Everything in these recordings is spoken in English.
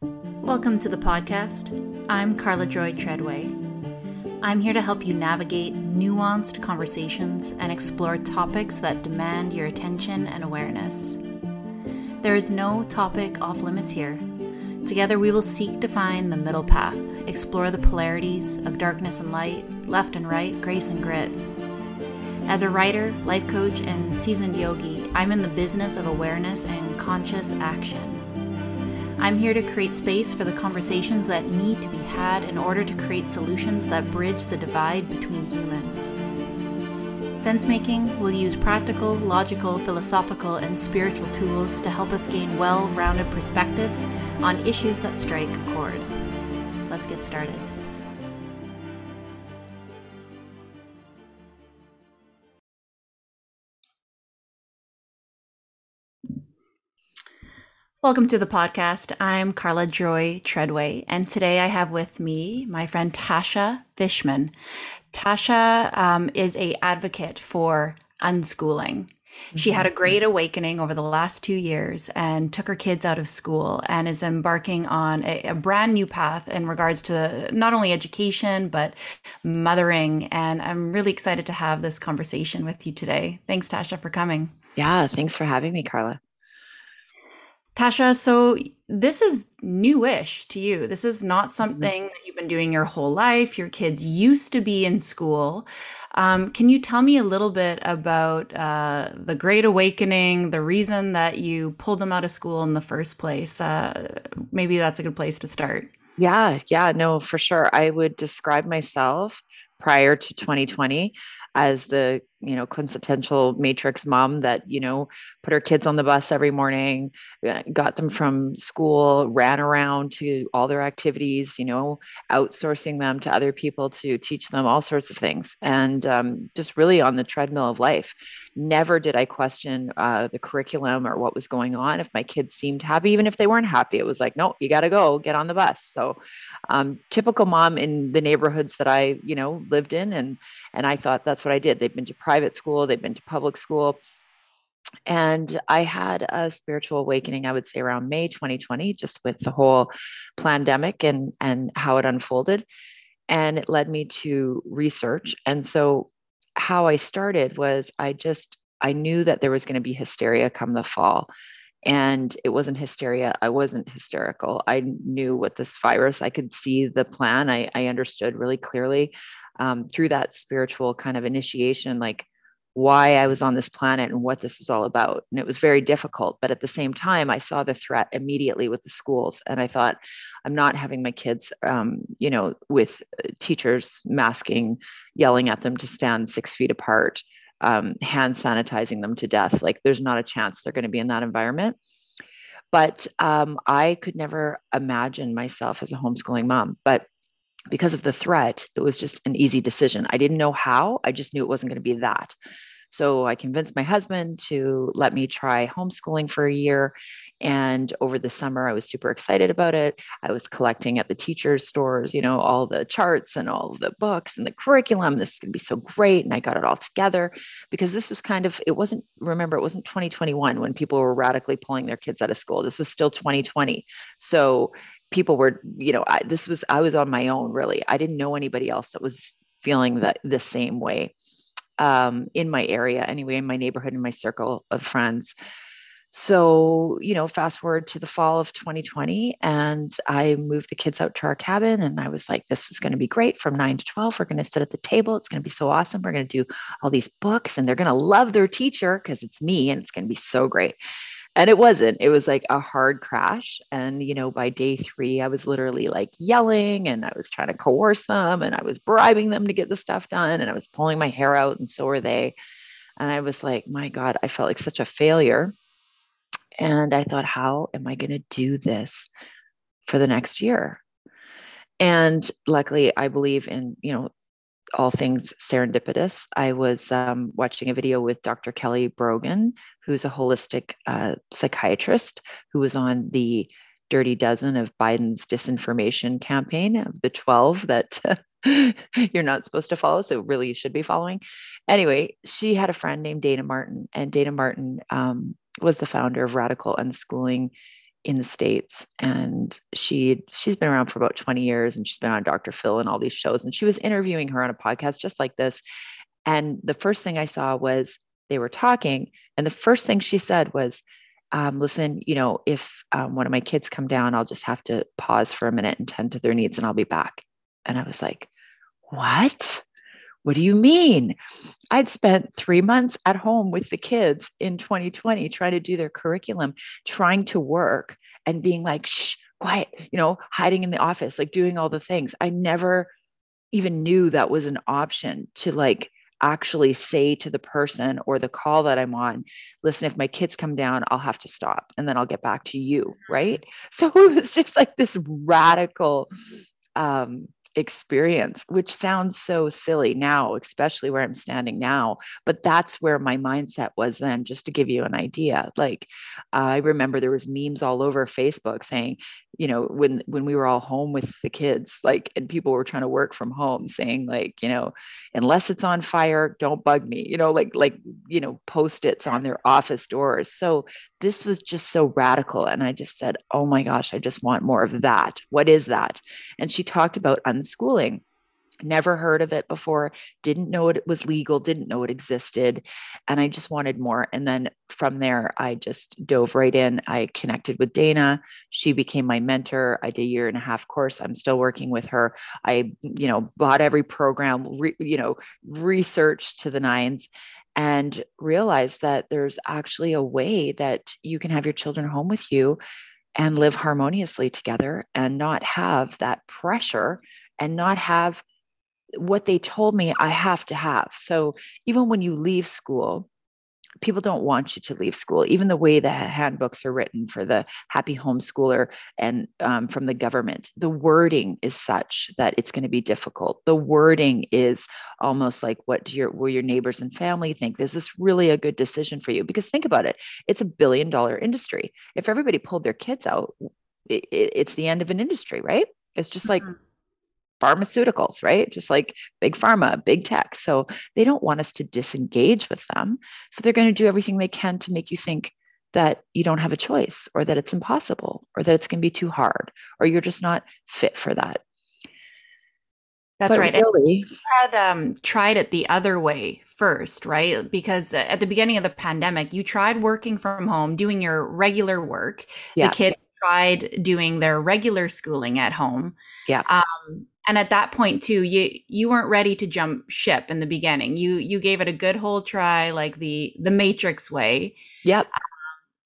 Welcome to the podcast. I'm Carla Joy Treadway. I'm here to help you navigate nuanced conversations and explore topics that demand your attention and awareness. There is no topic off limits here. Together, we will seek to find the middle path, explore the polarities of darkness and light, left and right, grace and grit. As a writer, life coach, and seasoned yogi, I'm in the business of awareness and conscious action. I'm here to create space for the conversations that need to be had in order to create solutions that bridge the divide between humans. Sensemaking will use practical, logical, philosophical, and spiritual tools to help us gain well rounded perspectives on issues that strike a chord. Let's get started. Welcome to the podcast. I'm Carla Joy Treadway, and today I have with me my friend Tasha Fishman. Tasha um, is a advocate for unschooling. Mm-hmm. She had a great awakening over the last two years and took her kids out of school and is embarking on a, a brand new path in regards to not only education but mothering. And I'm really excited to have this conversation with you today. Thanks, Tasha, for coming. Yeah, thanks for having me, Carla. Tasha, so this is newish to you. This is not mm-hmm. something that you've been doing your whole life. Your kids used to be in school. Um, can you tell me a little bit about uh, the Great Awakening, the reason that you pulled them out of school in the first place? Uh, maybe that's a good place to start. Yeah, yeah, no, for sure. I would describe myself prior to 2020 as the you know quintessential matrix mom that you know put her kids on the bus every morning uh, got them from school ran around to all their activities you know outsourcing them to other people to teach them all sorts of things. And um, just really on the treadmill of life. Never did i question uh, the curriculum or what was going on. If my kids seemed happy even if they weren't happy it was like no you got to go get on the bus. So um, typical mom in the neighborhoods that i you know lived in and and i thought that's what i did. They've been to private school, they've been to public school. And I had a spiritual awakening, I would say around May 2020, just with the whole pandemic and, and how it unfolded. And it led me to research. And so, how I started was I just, I knew that there was going to be hysteria come the fall and it wasn't hysteria i wasn't hysterical i knew what this virus i could see the plan i, I understood really clearly um, through that spiritual kind of initiation like why I was on this planet and what this was all about. And it was very difficult. But at the same time, I saw the threat immediately with the schools. And I thought, I'm not having my kids, um, you know, with uh, teachers masking, yelling at them to stand six feet apart, um, hand sanitizing them to death. Like, there's not a chance they're going to be in that environment. But um, I could never imagine myself as a homeschooling mom. But because of the threat, it was just an easy decision. I didn't know how, I just knew it wasn't going to be that. So I convinced my husband to let me try homeschooling for a year. And over the summer, I was super excited about it. I was collecting at the teachers' stores, you know, all the charts and all the books and the curriculum. This is going to be so great. And I got it all together because this was kind of, it wasn't, remember, it wasn't 2021 when people were radically pulling their kids out of school. This was still 2020. So people were, you know, I, this was, I was on my own really. I didn't know anybody else that was feeling that the same way um, in my area, anyway, in my neighborhood, in my circle of friends. So, you know, fast forward to the fall of 2020, and I moved the kids out to our cabin. And I was like, this is going to be great from nine to 12. We're going to sit at the table. It's going to be so awesome. We're going to do all these books, and they're going to love their teacher because it's me, and it's going to be so great and it wasn't it was like a hard crash. And you know by day three i was literally like yelling and i was trying to coerce them and i was bribing them to get the stuff done and i was pulling my hair out and so were they. And i was like my god i felt like such a failure. And i thought how am i going to do this for the next year? And luckily i believe in you know all things serendipitous. I was um, watching a video with Dr. Kelly Brogan, who's a holistic uh, psychiatrist who was on the dirty dozen of Biden's disinformation campaign of the 12 that you're not supposed to follow. So, really, you should be following. Anyway, she had a friend named Dayna Martin, and Dayna Martin um, was the founder of Radical Unschooling in the states and she she's been around for about 20 years and she's been on dr phil and all these shows and she was interviewing her on a podcast just like this. And the first thing i saw was they were talking and the first thing she said was um, listen you know if um, one of my kids come down i'll just have to pause for a minute and tend to their needs and i'll be back. And i was like what what do you mean? I'd spent three months at home with the kids in 2020 trying to do their curriculum, trying to work and being like, shh, quiet, you know, hiding in the office, like doing all the things. I never even knew that was an option to like actually say to the person or the call that I'm on, listen, if my kids come down, I'll have to stop and then I'll get back to you. Right. So it was just like this radical um, experience, which sounds so silly now, especially where I'm standing now. But that's where my mindset was then, just to give you an idea. Like I remember there was memes all over Facebook saying, you know, when when we were all home with the kids, like, and people were trying to work from home, saying like, you know, unless it's on fire, don't bug me, you know, like like you know, post-its on their office doors. So this was just so radical. And I just said, oh my gosh, I just want more of that. What is that? And she talked about unschooling never heard of it before didn't know it was legal didn't know it existed and i just wanted more and then from there i just dove right in. I connected with dayna. She became my mentor. I did a year and a half course. I'm still working with her. I you know bought every program re, you know researched to the nines and realized that there's actually a way that you can have your children home with you and live harmoniously together and not have that pressure and not have what they told me I have to have. So even when you leave school, people don't want you to leave school even the way the handbooks are written for the happy homeschooler and um, from the government. The wording is such that it's going to be difficult. The wording is almost like what do your will your neighbors and family think? Is this really a good decision for you? Because think about it it's a billion dollar industry. If everybody pulled their kids out it, it, it's the end of an industry right? It's just like mm-hmm pharmaceuticals, right? Just like big pharma, big tech. So they don't want us to disengage with them. So they're going to do everything they can to make you think that you don't have a choice or that it's impossible or that it's going to be too hard or you're just not fit for that. That's but right. Really, you had um, tried it the other way first, right? Because at the beginning of the pandemic, you tried working from home, doing your regular work. Yeah. The kids tried doing their regular schooling at home. Yeah. Um, and at that point too you you weren't ready to jump ship in the beginning. You you gave it a good whole try like the the matrix way. Yep. Um,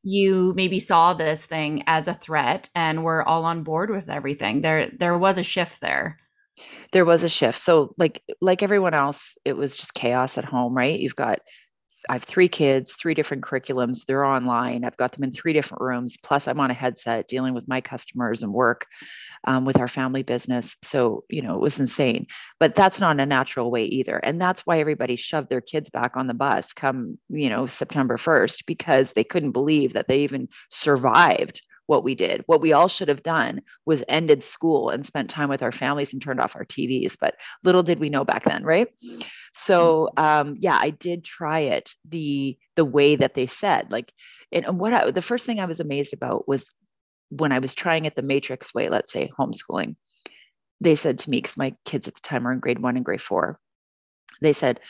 you maybe saw this thing as a threat and we're all on board with everything. There there was a shift there. There was a shift. So like like everyone else it was just chaos at home right? You've got I have three kids, three different curriculums. They're online. I've got them in three different rooms. Plus, I'm on a headset dealing with my customers and work um, with our family business. So, you know, it was insane. But that's not a natural way either. And that's why everybody shoved their kids back on the bus come, you know, September 1st, because they couldn't believe that they even survived what we did. What we all should have done was ended school and spent time with our families and turned off our TVs. But little did we know back then, right? So um, yeah, I did try it the the way that they said. Like, and what I, the first thing I was amazed about was when I was trying it the matrix way, let's say homeschooling, they said to me, because my kids at the time are in grade one and grade four, they said,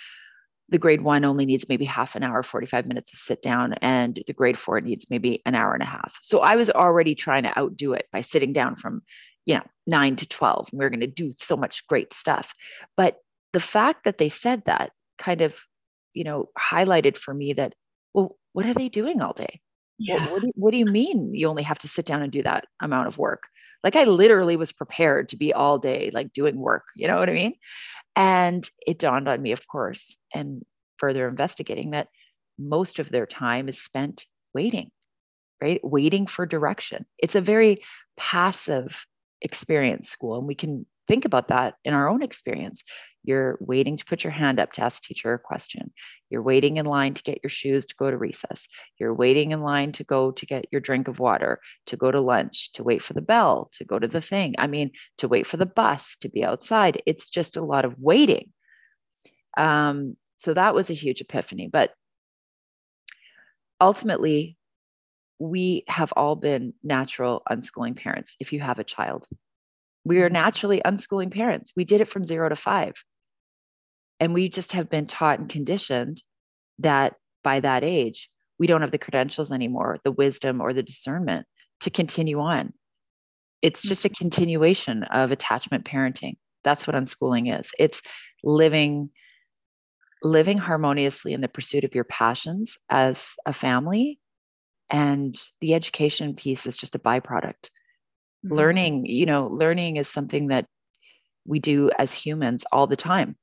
the grade one only needs maybe half an hour, 45 minutes of sit down, and the grade four needs maybe an hour and a half. So I was already trying to outdo it by sitting down from, you know, nine to 12. We we're going to do so much great stuff. But the fact that they said that kind of, you know, highlighted for me that, well, what are they doing all day? Yeah. What, what, do, what do you mean you only have to sit down and do that amount of work? Like I literally was prepared to be all day, like doing work. You know what I mean? And it dawned on me, of course, and further investigating that most of their time is spent waiting, right? Waiting for direction. It's a very passive experience, school. And we can think about that in our own experience. You're waiting to put your hand up to ask teacher a question. You're waiting in line to get your shoes to go to recess. You're waiting in line to go to get your drink of water, to go to lunch, to wait for the bell, to go to the thing. I mean, to wait for the bus, to be outside. It's just a lot of waiting. Um, so that was a huge epiphany. But ultimately, we have all been natural unschooling parents if you have a child. We are mm-hmm. naturally unschooling parents. We did it from zero to five. And we just have been taught and conditioned that by that age, we don't have the credentials anymore, the wisdom or the discernment to continue on. It's just a mm-hmm. continuation of attachment parenting. That's what unschooling is. It's living living harmoniously in the pursuit of your passions as a family and the education piece is just a byproduct mm-hmm. learning you know learning is something that we do as humans all the time.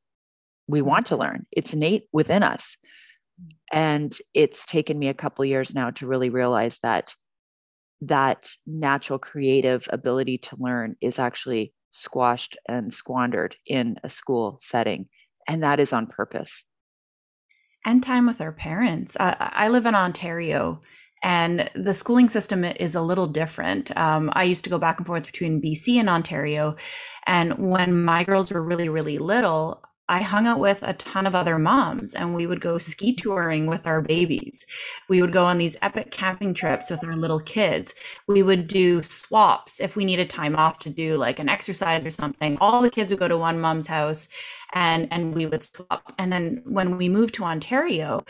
We want to learn. It's innate within us. And it's taken me a couple years now to really realize that that natural creative ability to learn is actually squashed and squandered in a school setting and that is on purpose. And time with our parents. Uh, i live in ontario and the schooling system is a little different. Um, I used to go back and forth between BC and Ontario. And when my girls were really, really little, I hung out with a ton of other moms and we would go ski touring with our babies. We would go on these epic camping trips with our little kids. We would do swaps if we needed time off to do like an exercise or something. All the kids would go to one mom's house and and we would swap. And then when we moved to Ontario,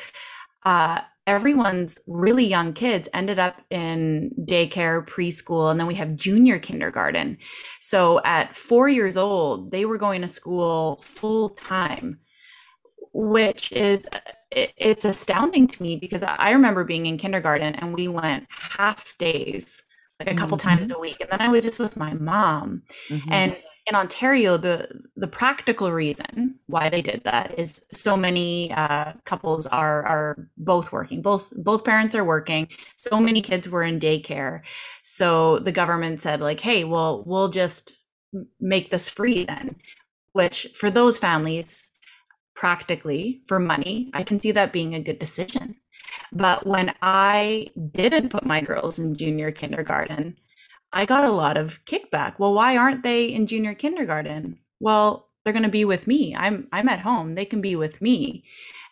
uh, everyone's really young kids ended up in daycare, preschool, and then we have junior kindergarten. So at four years old, they were going to school full time, which is it's astounding to me because I remember being in kindergarten and we went half days like a couple mm-hmm. times a week and then i was just with my mom mm-hmm. and in Ontario, the the practical reason why they did that is so many uh, couples are are both working, both both parents are working. So many kids were in daycare, so the government said like, "Hey, well, we'll just make this free then." Which for those families, practically for money, I can see that being a good decision. But when I didn't put my girls in junior kindergarten, I got a lot of kickback. Well, why aren't they in junior kindergarten? Well, they're going to be with me. I'm I'm at home. They can be with me.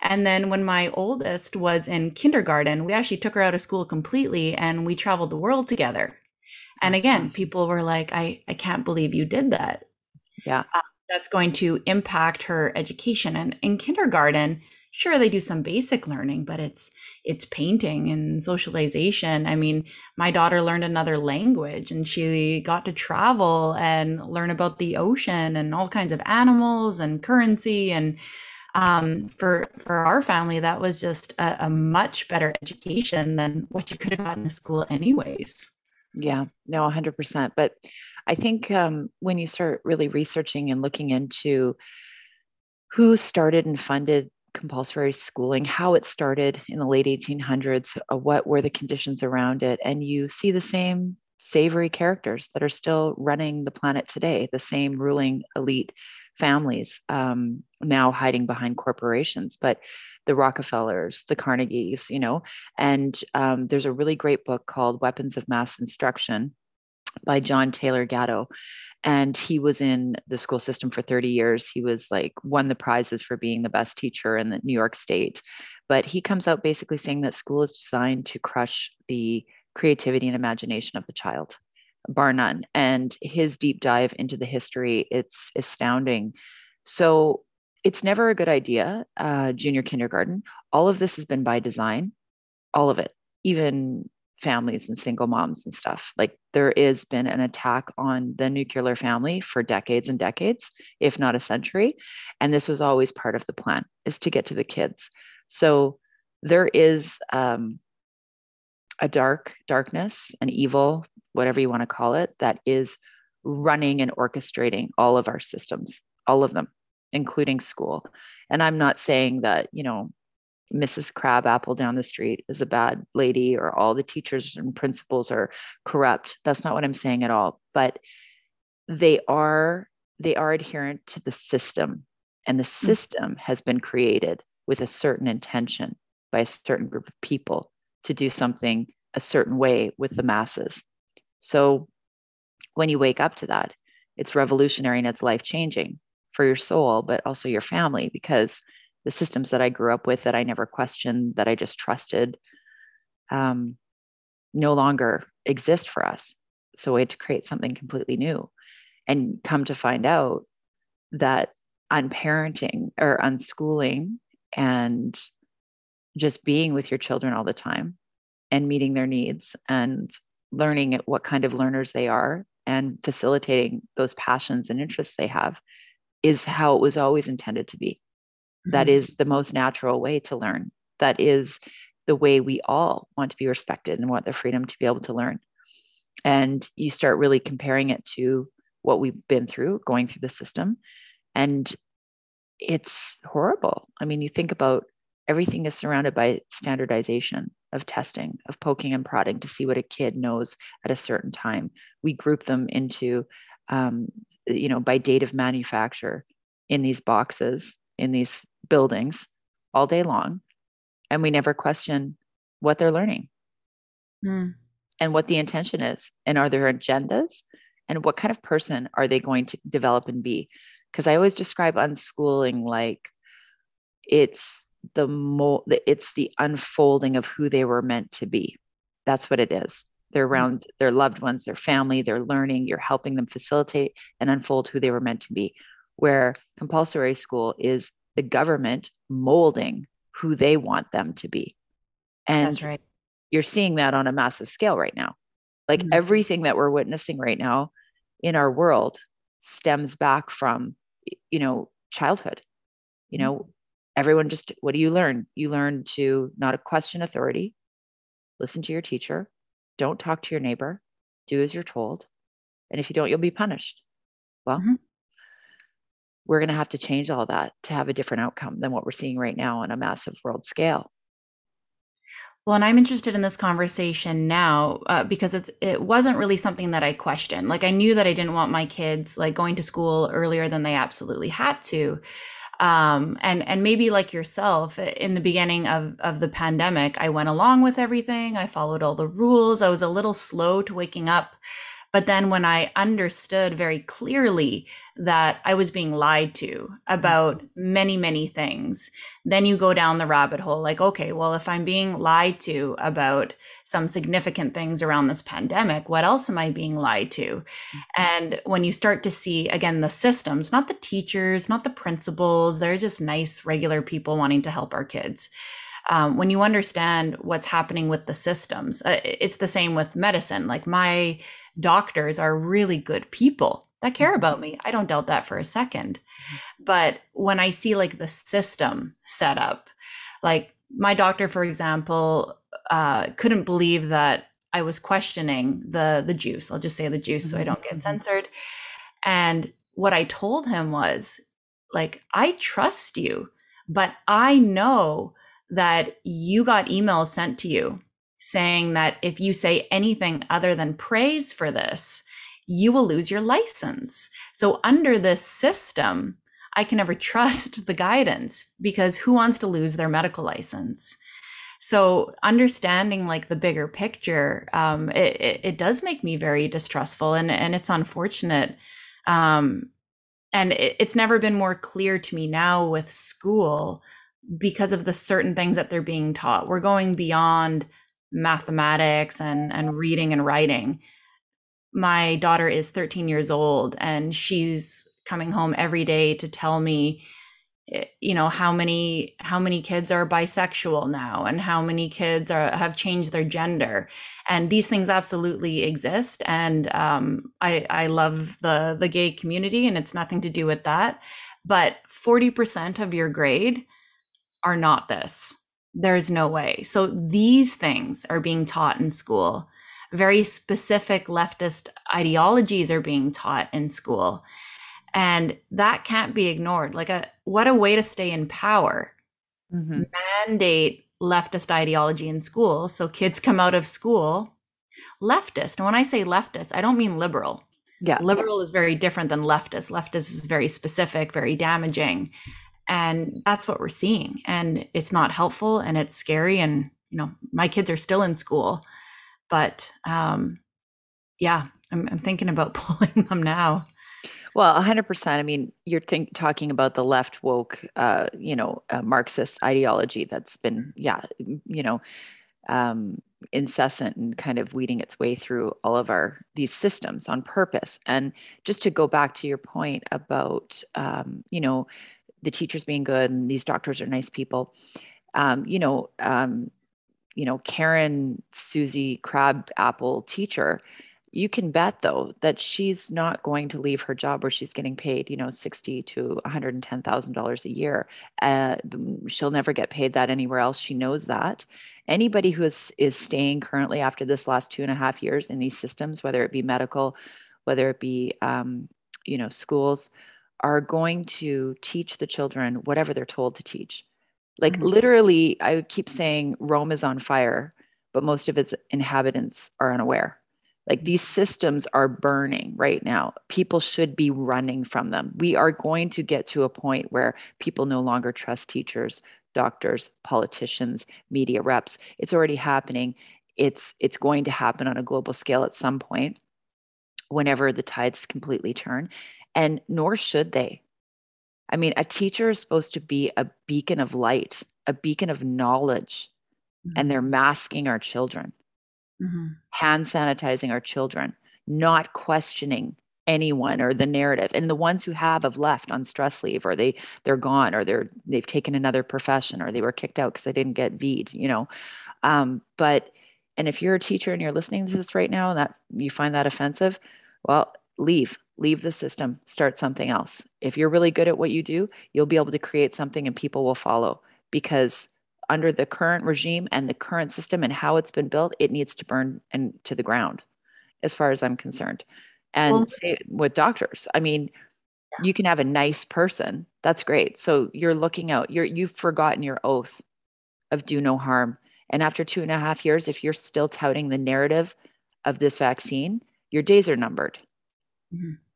And then when my oldest was in kindergarten, we actually took her out of school completely and we traveled the world together. And again, people were like, I, I can't believe you did that. Yeah. Uh, that's going to impact her education. And in kindergarten, sure they do some basic learning but it's it's painting and socialization. I mean my daughter learned another language and she got to travel and learn about the ocean and all kinds of animals and currency and um, for for our family that was just a, a much better education than what you could have gotten in school anyways. Yeah. No 100% but i think um, when you start really researching and looking into who started and funded compulsory schooling, how it started in the late 1800s, uh, what were the conditions around it, and you see the same savory characters that are still running the planet today, the same ruling elite families um, now hiding behind corporations, but the Rockefellers, the Carnegies, you know. And um, there's a really great book called Weapons of Mass Instruction by John Taylor Gatto. And he was in the school system for 30 years. He was like won the prizes for being the best teacher in the new york state. But he comes out basically saying that school is designed to crush the creativity and imagination of the child bar none. And his deep dive into the history it's astounding. So it's never a good idea uh, junior kindergarten. All of this has been by design. All of it. Even families and single moms and stuff. Like there has been an attack on the nuclear family for decades and decades, if not a century. And this was always part of the plan is to get to the kids. So there is um, a dark darkness, an evil, whatever you want to call it, that is running and orchestrating all of our systems, all of them, including school. And I'm not saying that, you know, Mrs. Crabapple down the street is a bad lady or all the teachers and principals are corrupt. That's not what I'm saying at all. But they are they are adherent to the system and the hmm. system has been created with a certain intention by a certain group of people to do something a certain way with the masses. So when you wake up to that, it's revolutionary and it's life changing for your soul, but also your family because the systems that I grew up with that I never questioned, that I just trusted. Um, no longer exist for us. So we had to create something completely new and come to find out that unparenting or unschooling and just being with your children all the time and meeting their needs and learning what kind of learners they are and facilitating those passions and interests they have is how it was always intended to be. Mm-hmm. That is the most natural way to learn. That is the way we all want to be respected and want the freedom to be able to learn. And you start really comparing it to what we've been through going through the system. And it's horrible. I mean, you think about everything is surrounded by standardization of testing, of poking and prodding to see what a kid knows at a certain time. We group them into, um, you know, by date of manufacture in these boxes, in these buildings all day long. And we never question what they're learning mm. and what the intention is. And are there agendas? And what kind of person are they going to develop and be? Because I always describe unschooling like it's the mo it's the unfolding of who they were meant to be that's what it is they're mm-hmm. around their loved ones their family they're learning you're helping them facilitate and unfold who they were meant to be where compulsory school is the government molding who they want them to be. And that's right. you're seeing that on a massive scale right now. Like mm-hmm. everything that we're witnessing right now in our world stems back from you know childhood. You know mm-hmm. everyone just what do you learn? You learn to not question authority listen to your teacher don't talk to your neighbor do as you're told and if you don't you'll be punished. Well mm-hmm. We're going to have to change all that to have a different outcome than what we're seeing right now on a massive world scale. Well, and I'm interested in this conversation now uh, because it's, it wasn't really something that I questioned. Like I knew that I didn't want my kids like going to school earlier than they absolutely had to. Um, and and maybe like yourself in the beginning of of the pandemic i went along with everything. I followed all the rules. I was a little slow to waking up but then when I understood very clearly that I was being lied to about mm-hmm. many, many things, then you go down the rabbit hole like, okay, well, if I'm being lied to about some significant things around this pandemic, what else am I being lied to? Mm-hmm. And when you start to see, again, the systems, not the teachers, not the principals, they're just nice, regular people wanting to help our kids. Um, when you understand what's happening with the systems, uh, it's the same with medicine. Like my doctors are really good people that care mm-hmm. about me. I don't doubt that for a second. But when I see like the system set up, like my doctor, for example, uh, couldn't believe that I was questioning the the juice. I'll just say the juice so I don't get mm-hmm. censored. And what I told him was like, I trust you, but I know that you got emails sent to you saying that if you say anything other than praise for this, you will lose your license. So, under this system, I can never trust the guidance because who wants to lose their medical license? So, understanding like the bigger picture, um, it, it, it, does make me very distrustful and, and it's unfortunate. Um, and it, it's never been more clear to me now with school because of the certain things that they're being taught. We're going beyond mathematics and and reading and writing. My daughter is 13 years old and she's coming home every day to tell me eh, you know how many how many kids are bisexual now and how many kids are have changed their gender. And these things absolutely exist and um, i i love the the gay community and it's nothing to do with that. But 40% of your grade are not this there's no way. So these things are being taught in school. Very specific leftist ideologies are being taught in school. And that can't be ignored. Like a what a way to stay in power. Mm-hmm. Mandate leftist ideology in school so kids come out of school leftist. And when I say leftist, I don't mean liberal. Yeah. Liberal is very different than leftist. Leftist is very specific, very damaging and that's what we're seeing. And it's not helpful and it's scary. And you know my kids are still in school but um yeah i'm, I'm thinking about pulling them now. Well 100% i mean you're think, talking about the left woke uh, you know uh, marxist ideology that's been yeah you know um, incessant and kind of weeding its way through all of our these systems on purpose. And just to go back to your point about, um, you know, the teachers being good and these doctors are nice people. Um, you know, um, you know, Karen Susie Crab Apple teacher you can bet though that she's not going to leave her job where she's getting paid, you know, sixty to one hundred and ten thousand dollars a year. Uh, she'll never get paid that anywhere else. She knows that. Anybody who is is staying currently after this last two and a half years in these systems, whether it be medical, whether it be um, you know schools, are going to teach the children whatever they're told to teach. Like mm-hmm. literally, I keep saying Rome is on fire, but most of its inhabitants are unaware like these systems are burning right now. People should be running from them. We are going to get to a point where people no longer trust teachers, doctors, politicians, media reps. It's already happening. It's it's going to happen on a global scale at some point whenever the tides completely turn. And nor should they. I mean, a teacher is supposed to be a beacon of light, a beacon of knowledge, mm-hmm. and they're masking our children mm-hmm. hand sanitizing our children, not questioning anyone or the narrative and the ones who have have left on stress leave or they they're gone or they're they've taken another profession or they were kicked out because they didn't get VED, you know um, but and if you're a teacher and you're listening to this right now and that you find that offensive well leave leave the system start something else if you're really good at what you do you'll be able to create something and people will follow because under the current regime and the current system and how it's been built, it needs to burn and to the ground, as far as I'm concerned. And well, with doctors, I mean, yeah. you can have a nice person. That's great. So you're looking out. You're you've forgotten your oath of do no harm. And after two and a half years, if you're still touting the narrative of this vaccine, your days are numbered. Mm-hmm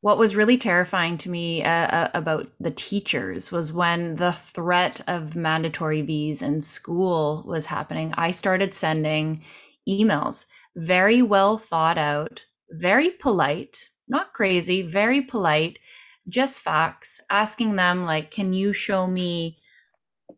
what was really terrifying to me uh, uh, about the teachers was when the threat of mandatory V's in school was happening. I started sending emails, very well thought out, very polite, not crazy, very polite, just facts, asking them, like, can you show me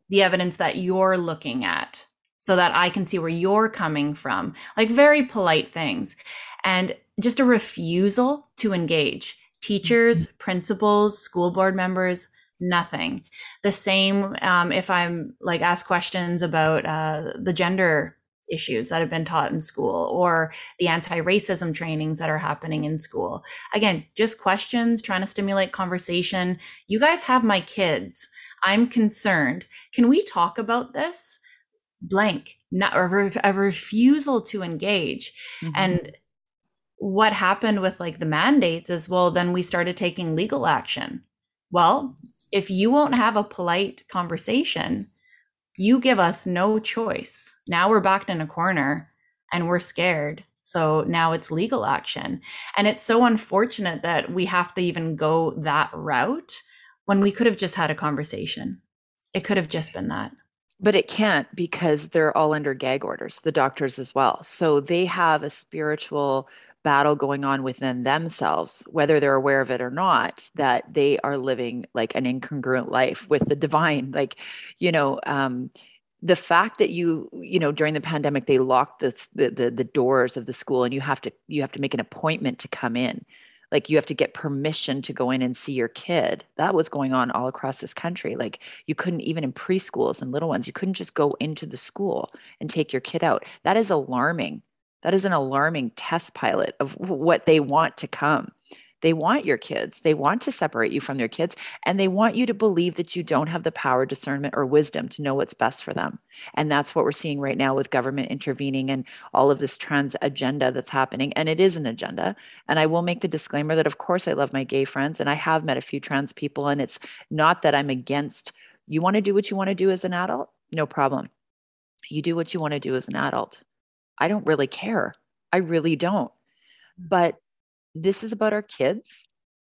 the evidence that you're looking at so that I can see where you're coming from? Like, very polite things. And just a refusal to engage teachers, mm-hmm. principals, school board members, nothing. The same um, if I'm like asked questions about uh, the gender issues that have been taught in school or the anti-racism trainings that are happening in school. Again, just questions, trying to stimulate conversation. You guys have my kids. I'm concerned. Can we talk about this? Blank, not a, a refusal to engage. Mm-hmm. And what happened with like the mandates is well then we started taking legal action. Well if you won't have a polite conversation you give us no choice. Now we're backed in a corner and we're scared. So now it's legal action. And it's so unfortunate that we have to even go that route when we could have just had a conversation. It could have just been that. But it can't because they're all under gag orders the doctors as well. So they have a spiritual battle going on within themselves, whether they're aware of it or not, that they are living like an incongruent life with the divine. Like, you know, um, the fact that you you know during the pandemic they locked the, the the doors of the school and you have to you have to make an appointment to come in. Like you have to get permission to go in and see your kid. That was going on all across this country. Like you couldn't even in preschools and little ones you couldn't just go into the school and take your kid out. That is alarming that is an alarming test pilot of what they want to come. They want your kids. They want to separate you from their kids, and they want you to believe that you don't have the power, discernment, or wisdom to know what's best for them. And that's what we're seeing right now with government intervening and all of this trans agenda that's happening. And it is an agenda. And I will make the disclaimer that, of course, I love my gay friends, and I have met a few trans people. And it's not that I'm against you want to do what you want to do as an adult, no problem. You do what you want to do as an adult. I don't really care. I really don't. But this is about our kids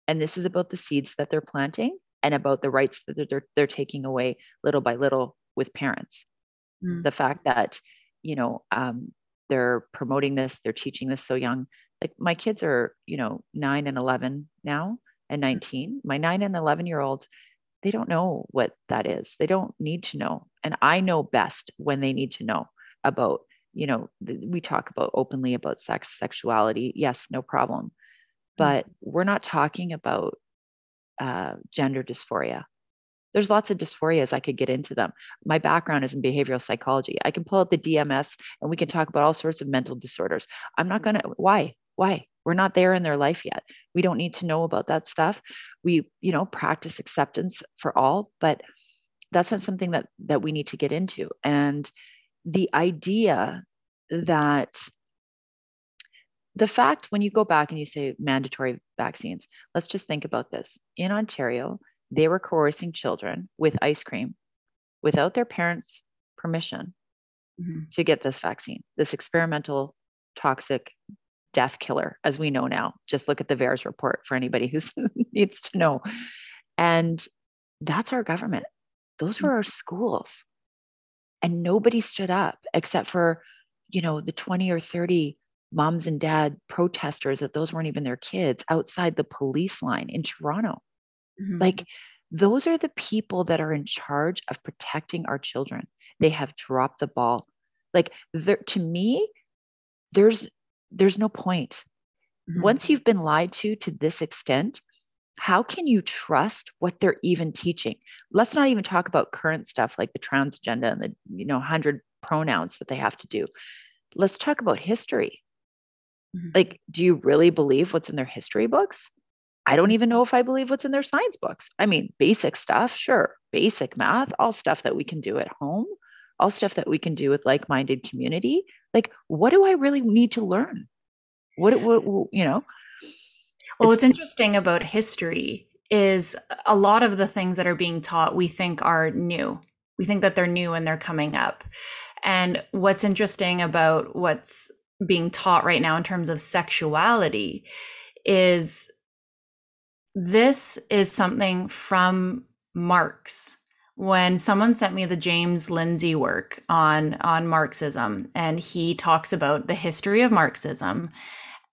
and this is about the seeds that they're planting and about the rights that they're, they're taking away little by little with parents. Mm. The fact that, you know, um, they're promoting this, they're teaching this so young. Like my kids are, you know, nine and 11 now and mm. 19. My nine and 11 year old, they don't know what that is. They don't need to know. And I know best when they need to know about you know we talk about openly about sex sexuality yes no problem. But mm-hmm. we're not talking about uh, gender dysphoria. There's lots of dysphorias i could get into them. My background is in behavioral psychology. I can pull out the dms and we can talk about all sorts of mental disorders. I'm not going to why? Why? We're not there in their life yet. We don't need to know about that stuff. We you know practice acceptance for all but that's not something that that we need to get into. And the idea that the fact when you go back and you say mandatory vaccines let's just think about this in ontario they were coercing children with ice cream without their parents permission mm-hmm. to get this vaccine this experimental toxic death killer, as we know now. Just look at the VAERS report for anybody who needs to know. And that's our government. Those were our schools. And nobody stood up except for, you know, the 20 or 30 moms and dad protesters that those weren't even their kids outside the police line in Toronto. Mm-hmm. Like, those are the people that are in charge of protecting our children. They have dropped the ball. Like, to me, there's there's no point. Mm-hmm. Once you've been lied to to this extent, how can you trust what they're even teaching? Let's not even talk about current stuff like the trans agenda and the you know 100 pronouns that they have to do. Let's talk about history. Mm-hmm. Like do you really believe what's in their history books? I don't even know if I believe what's in their science books. I mean, basic stuff, sure. Basic math, all stuff that we can do at home all stuff that we can do with like-minded community like what do i really need to learn what, what, what you know well what's interesting about history is a lot of the things that are being taught we think are new. We think that they're new and they're coming up. And what's interesting about what's being taught right now in terms of sexuality is this is something from Marx. When someone sent me the James Lindsay work on on Marxism and he talks about the history of Marxism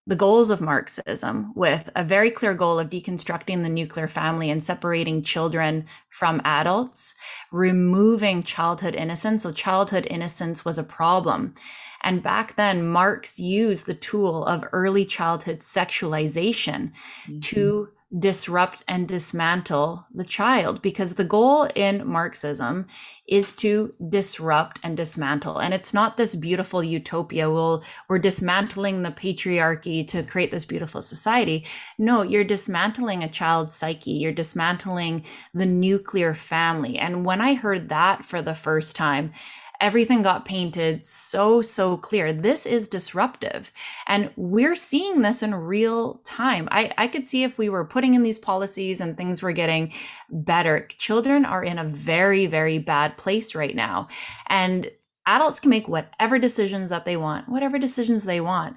the goals of Marxism with a very clear goal of deconstructing the nuclear family and separating children from adults, removing childhood innocence. So, childhood innocence was a problem. And back then, Marx used the tool of early childhood sexualization mm-hmm. to disrupt and dismantle the child because the goal in Marxism is to disrupt and dismantle. And it's not this beautiful utopia. We'll, we're dismantling the patriarchy to create this beautiful society. No, you're dismantling a child's psyche. You're dismantling the nuclear family. And when I heard that for the first time, everything got painted so, so clear. This is disruptive. And we're seeing this in real time. I, I could see if we were putting in these policies and things were getting better. Children are in a very, very bad place right now. And adults can make whatever decisions that they want, whatever decisions they want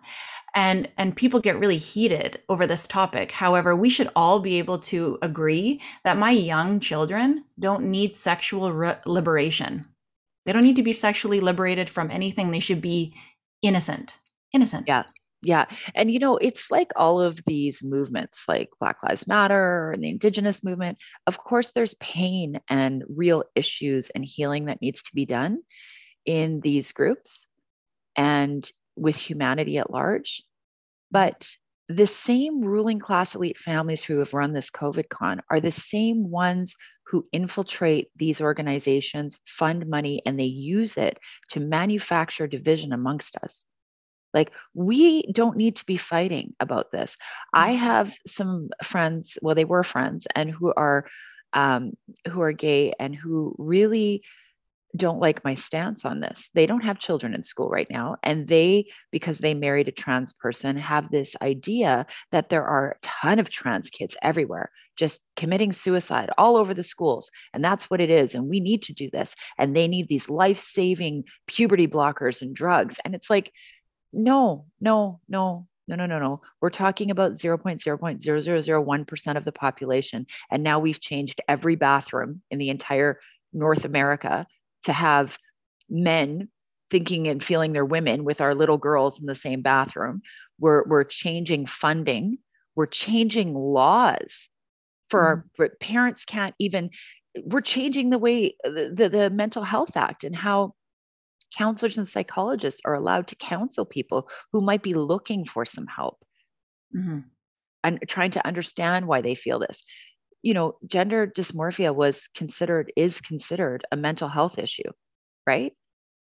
and and people get really heated over this topic however we should all be able to agree that my young children don't need sexual re- liberation they don't need to be sexually liberated from anything. They should be innocent. Innocent. Yeah. Yeah. And, you know, it's like all of these movements, like Black Lives Matter and the Indigenous movement. Of course, there's pain and real issues and healing that needs to be done in these groups and with humanity at large. But the same ruling class elite families who have run this COVID con are the same ones who infiltrate these organizations, fund money, and they use it to manufacture division amongst us. Like, we don't need to be fighting about this. I mm-hmm. have some friends, well, they were friends, and who are um, who are gay and who really don't like my stance on this. They don't have children in school right now. And they, because they married a trans person, have this idea that there are a ton of trans kids everywhere just committing suicide all over the schools. And that's what it is. And we need to do this. And they need these life saving puberty blockers and drugs. And it's like, no, no, no, no, no, no, no. We're talking about 0.0.0001% of the population. And now we've changed every bathroom in the entire North America to have men thinking and feeling they're women with our little girls in the same bathroom. We're, we're changing funding. We're changing laws for mm. our parents can't even, we're changing the way the, the, the Mental Health Act and how counselors and psychologists are allowed to counsel people who might be looking for some help mm-hmm. and trying to understand why they feel this you know gender dysmorphia was considered is considered a mental health issue right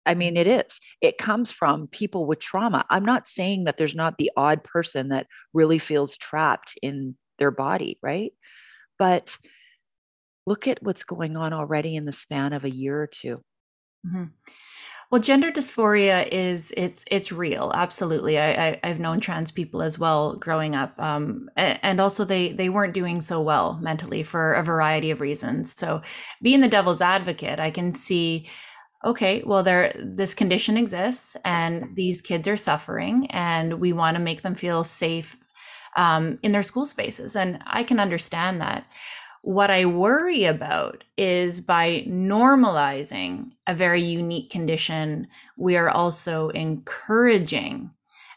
I mean, it is. It comes from people with trauma. I'm not saying that there's not the odd person that really feels trapped in their body, right? But look at what's going on already in the span of a year or 2 mm-hmm. Well, gender dysphoria is it's it's real. Absolutely, I, I have known trans people as well growing up, um, and also they they weren't doing so well mentally for a variety of reasons. So, being the devil's advocate, I can see okay, well, there this condition exists, and these kids are suffering, and we want to make them feel safe um, in their school spaces, and I can understand that. What I worry about is by normalizing a very unique condition, we are also encouraging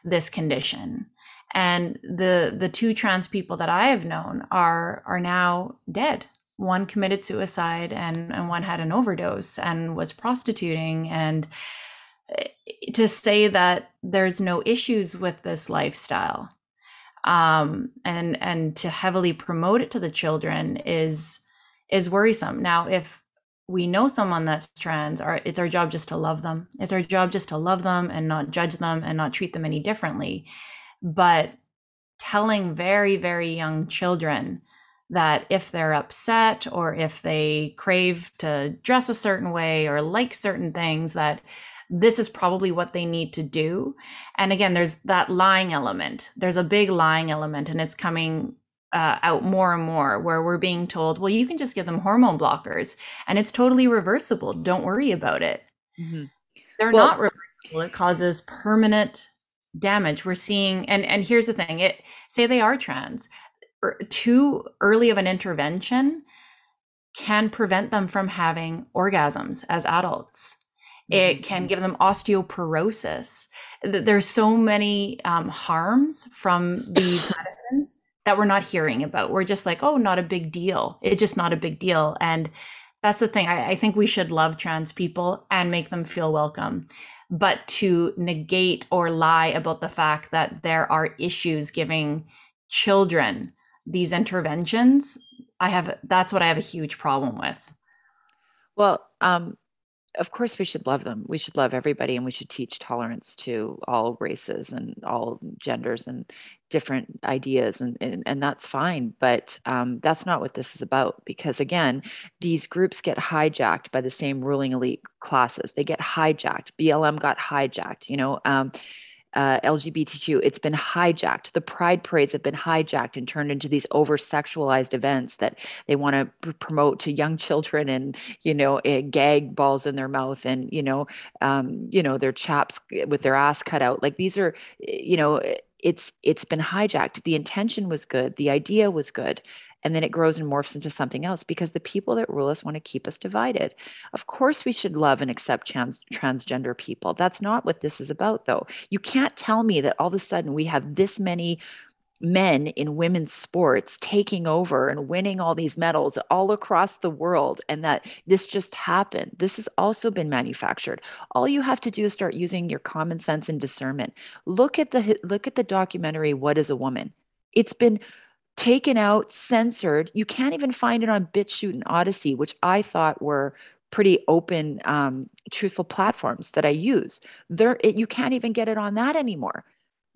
this condition. And the the two trans people that I have known are are now dead. One committed suicide and, and one had an overdose and was prostituting. And eh, to say that there's no issues with this lifestyle um, and and to heavily promote it to the children is is worrisome. Now, if we know someone that's trans, our, it's our job just to love them. It's our job just to love them and not judge them and not treat them any differently. But telling very very young children that if they're upset or if they crave to dress a certain way or like certain things that this is probably what they need to do. And again, there's that lying element. There's a big lying element, and it's coming uh, out more and more where we're being told, well, you can just give them hormone blockers and it's totally reversible. Don't worry about it. Mm-hmm. They're well, not reversible. It causes permanent damage. We're seeing, and, and here's the thing it say they are trans, er, too early of an intervention can prevent them from having orgasms as adults it mm-hmm. can give them osteoporosis. There's so many um, harms from these medicines that we're not hearing about. We're just like, oh, not a big deal. It's just not a big deal. And that's the thing. I, I think we should love trans people and make them feel welcome. But to negate or lie about the fact that there are issues giving children these interventions, I have that's what I have a huge problem with. Well, um, of course we should love them. We should love everybody and we should teach tolerance to all races and all genders and different ideas and and, and that's fine but um, that's not what this is about because again these groups get hijacked by the same ruling elite classes. They get hijacked. Blm got hijacked you know um, uh, LGBTQ, it's been hijacked. The pride parades have been hijacked and turned into these over sexualized events that they want to pr- promote to young children and, you know, uh, gag balls in their mouth and, you know, um, you know, their chaps with their ass cut out. Like these are, eh, you know, it's it's been hijacked. The intention was good. The idea was good and then it grows and morphs into something else because the people that rule us want to keep us divided. Of course, we should love and accept trans- transgender people. That's not what this is about, though. You can't tell me that all of a sudden we have this many men in women's sports taking over and winning all these medals all across the world and that this just happened this has also been manufactured all you have to do is start using your common sense and discernment look at the look at the documentary what is a woman it's been taken out, censored. You can't even find it on BitChute and Odysee, which I thought were pretty open, um, truthful platforms that I use. There, it, you can't even get it on that anymore.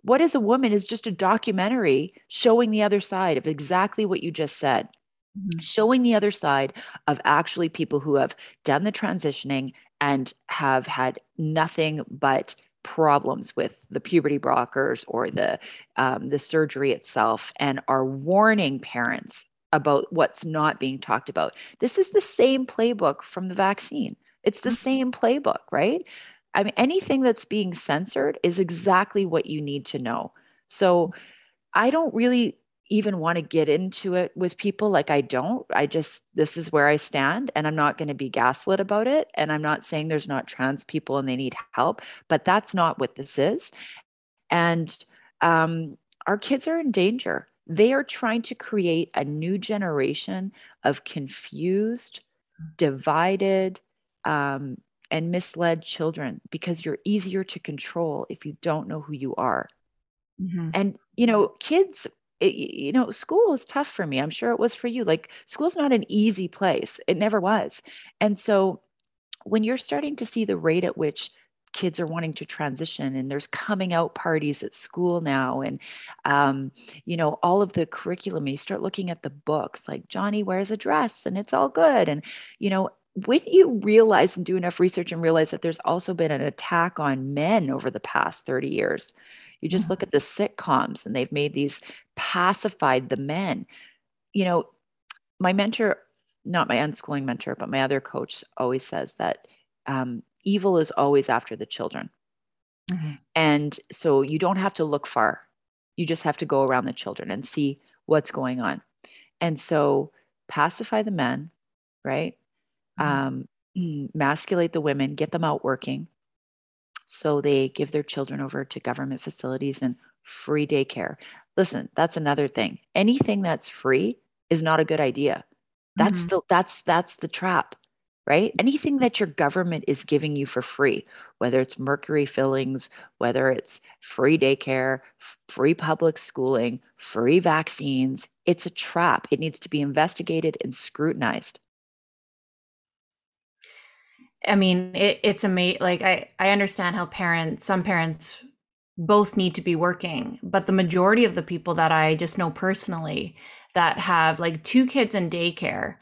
What is a woman is just a documentary showing the other side of exactly what you just said. Mm-hmm. Showing the other side of actually people who have done the transitioning and have had nothing but problems with the puberty blockers or the um, the surgery itself and are warning parents about what's not being talked about. This is the same playbook from the vaccine. It's the mm-hmm. same playbook right? I mean anything that's being censored is exactly what you need to know. So i don't really even want to get into it with people like I don't. I just, this is where I stand and I'm not going to be gaslit about it. And I'm not saying there's not trans people and they need help, but that's not what this is. And um, our kids are in danger. They are trying to create a new generation of confused, divided, um, and misled children because you're easier to control if you don't know who you are. Mm-hmm. And, you know, kids, it, you know, school is tough for me. I'm sure it was for you. Like, school's not an easy place, it never was. And so, when you're starting to see the rate at which kids are wanting to transition and there's coming out parties at school now and um, you know all of the curriculum you start looking at the books like johnny wears a dress and it's all good and you know when you realize and do enough research and realize that there's also been an attack on men over the past 30 years you just mm-hmm. look at the sitcoms and they've made these pacified the men you know my mentor not my unschooling mentor but my other coach always says that um, evil is always after the children. Mm-hmm. And so you don't have to look far. You just have to go around the children and see what's going on. And so pacify the men, right? Mm-hmm. Um, masculate the women, get them out working. So they give their children over to government facilities and free daycare. Listen, that's another thing. Anything that's free is not a good idea. That's mm-hmm. the that's that's the trap right? Anything that your government is giving you for free, whether it's mercury fillings, whether it's free daycare, free public schooling, free vaccines, it's a trap. It needs to be investigated and scrutinized. I mean, it, it's amazing. Like I, I understand how parents, some parents, both need to be working, but the majority of the people that I just know personally that have like two kids in daycare,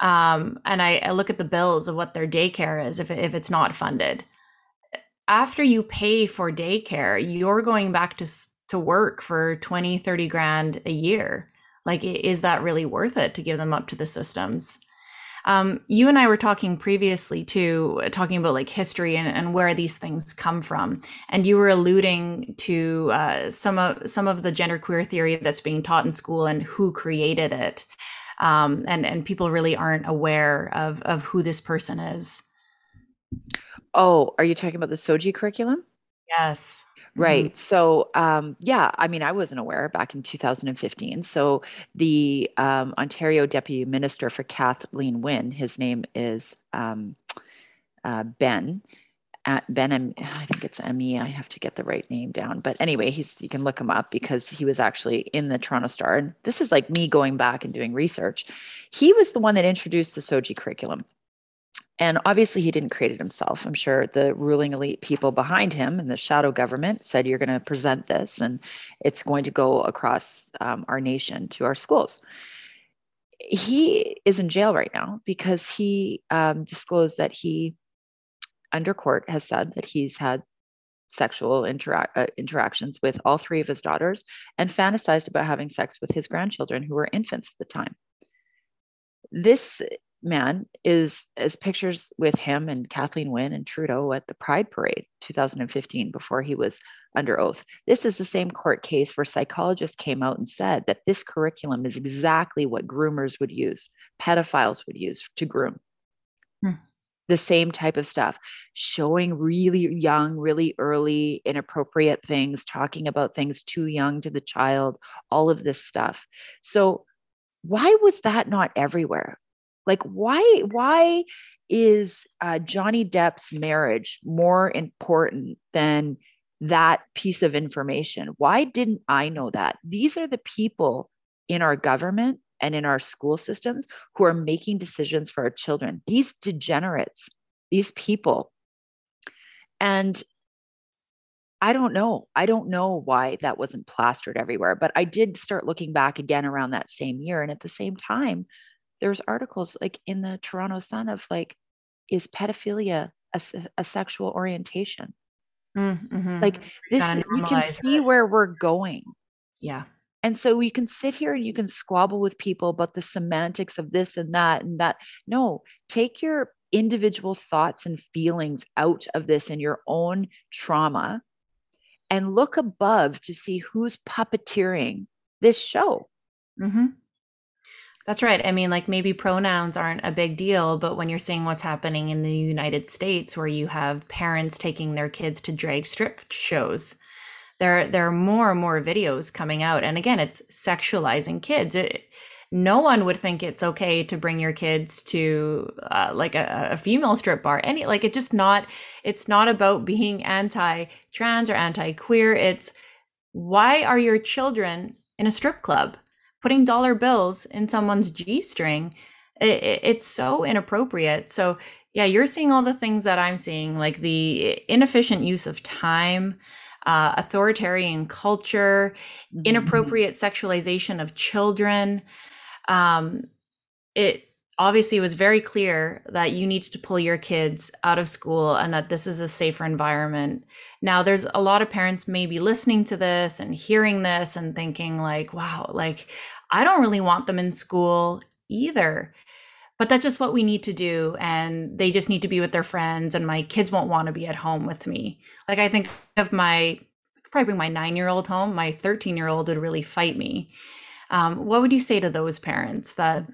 um, and I, I, look at the bills of what their daycare is if, if it's not funded after you pay for daycare you're going back to to work for 20 30 grand a year like is that really worth it to give them up to the systems um, you and I were talking previously too, talking about like history and, and where these things come from, and you were alluding to uh, some of some of the genderqueer theory that's being taught in school and who created it um, and and people really aren't aware of of who this person is. Oh, are you talking about the SOGI curriculum? Yes. Right. Mm-hmm. So, um, yeah, I mean, I wasn't aware back in 2015. So, the um, Ontario Deputy Minister for Kathleen Wynne, his name is um, uh, Ben at Ben, I think it's ME. I have to get the right name down. But anyway, he's you can look him up because he was actually in the Toronto Star. And this is like me going back and doing research. He was the one that introduced the SOGI curriculum. And obviously, he didn't create it himself. I'm sure the ruling elite people behind him and the shadow government said, You're going to present this, and it's going to go across um, our nation to our schools. He is in jail right now because he um, disclosed that he under court has said that he's had sexual intera- uh, interactions with all three of his daughters and fantasized about having sex with his grandchildren who were infants at the time. This man is as pictures with him and Kathleen Wynne and Trudeau at the Pride Parade 2015 before he was under oath. This is the same court case where psychologists came out and said that this curriculum is exactly what groomers would use, pedophiles would use to groom. Hmm the same type of stuff, showing really young, really early, inappropriate things, talking about things too young to the child, all of this stuff. So, why was that not everywhere? Like, why, why is uh, Johnny Depp's marriage more important than that piece of information? Why didn't I know that? These are the people in our government and in our school systems who are making decisions for our children. These degenerates, these people. And I don't know. I don't know why that wasn't plastered everywhere, but I did start looking back again around that same year. And at the same time, there's articles like in the Toronto Sun of like, is pedophilia a, a sexual orientation? Mm-hmm. Like this, you can see where we're going. Yeah. And so you can sit here and you can squabble with people about the semantics of this and that and that. No, take your individual thoughts and feelings out of this in your own trauma and look above to see who's puppeteering this show. Mm-hmm. That's right. I mean, like maybe pronouns aren't a big deal, but when you're seeing what's happening in the United States, where you have parents taking their kids to drag strip shows, there there are more and more videos coming out. And again it's sexualizing kids. It, no one would think it's okay to bring your kids to uh, like a, a, female strip bar. Any like it's just not it's not about being anti-trans or anti-queer. It's why are your children in a strip club putting dollar bills in someone's g-string it, it, it's so inappropriate so yeah you're seeing all the things that i'm seeing like the inefficient use of time uh, authoritarian culture mm-hmm. inappropriate sexualization of children um, it obviously it was very clear that you need to pull your kids out of school and that this is a safer environment. Now, there's a lot of parents maybe listening to this and hearing this and thinking, like, wow, like, I don't really want them in school either. But that's just what we need to do. And they just need to be with their friends, and my kids won't want to be at home with me. Like, I think of my, probably bring my nine year old home, my 13 year old would really fight me um, what would you say to those parents that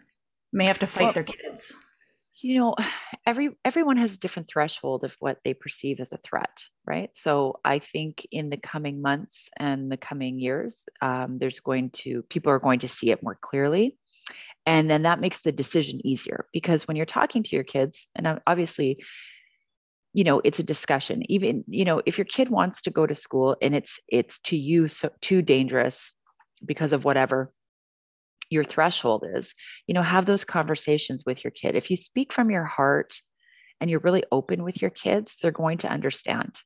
may have to fight well, their kids? You know, every everyone has a different threshold of what they perceive as a threat, right? So I think in the coming months and the coming years, um, there's going to people are going to see it more clearly, and then that makes the decision easier because when you're talking to your kids, and obviously you know it's a discussion even you know if your kid wants to go to school and it's it's to you so too dangerous because of whatever your threshold is you know have those conversations with your kid. If you speak from your heart and you're really open with your kids they're going to understand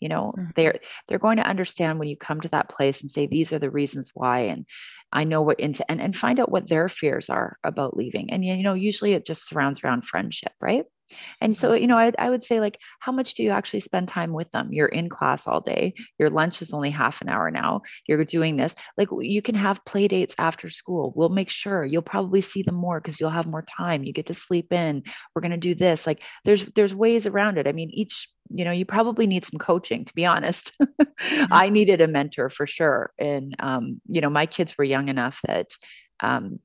you know mm-hmm. they're they're going to understand when you come to that place and say these are the reasons why and i know what into and, and find out what their fears are about leaving. And you know usually it just surrounds around friendship right and so, you know, I, I would say, like, how much do you actually spend time with them? You're in class all day. Your lunch is only half an hour now. You're doing this. Like, you can have play dates after school. We'll make sure you'll probably see them more because you'll have more time. You get to sleep in. We're going to do this. Like, there's there's ways around it. I mean, each you know you probably need some coaching to be honest mm-hmm. i needed a mentor for sure and um, you know my kids were young enough that um,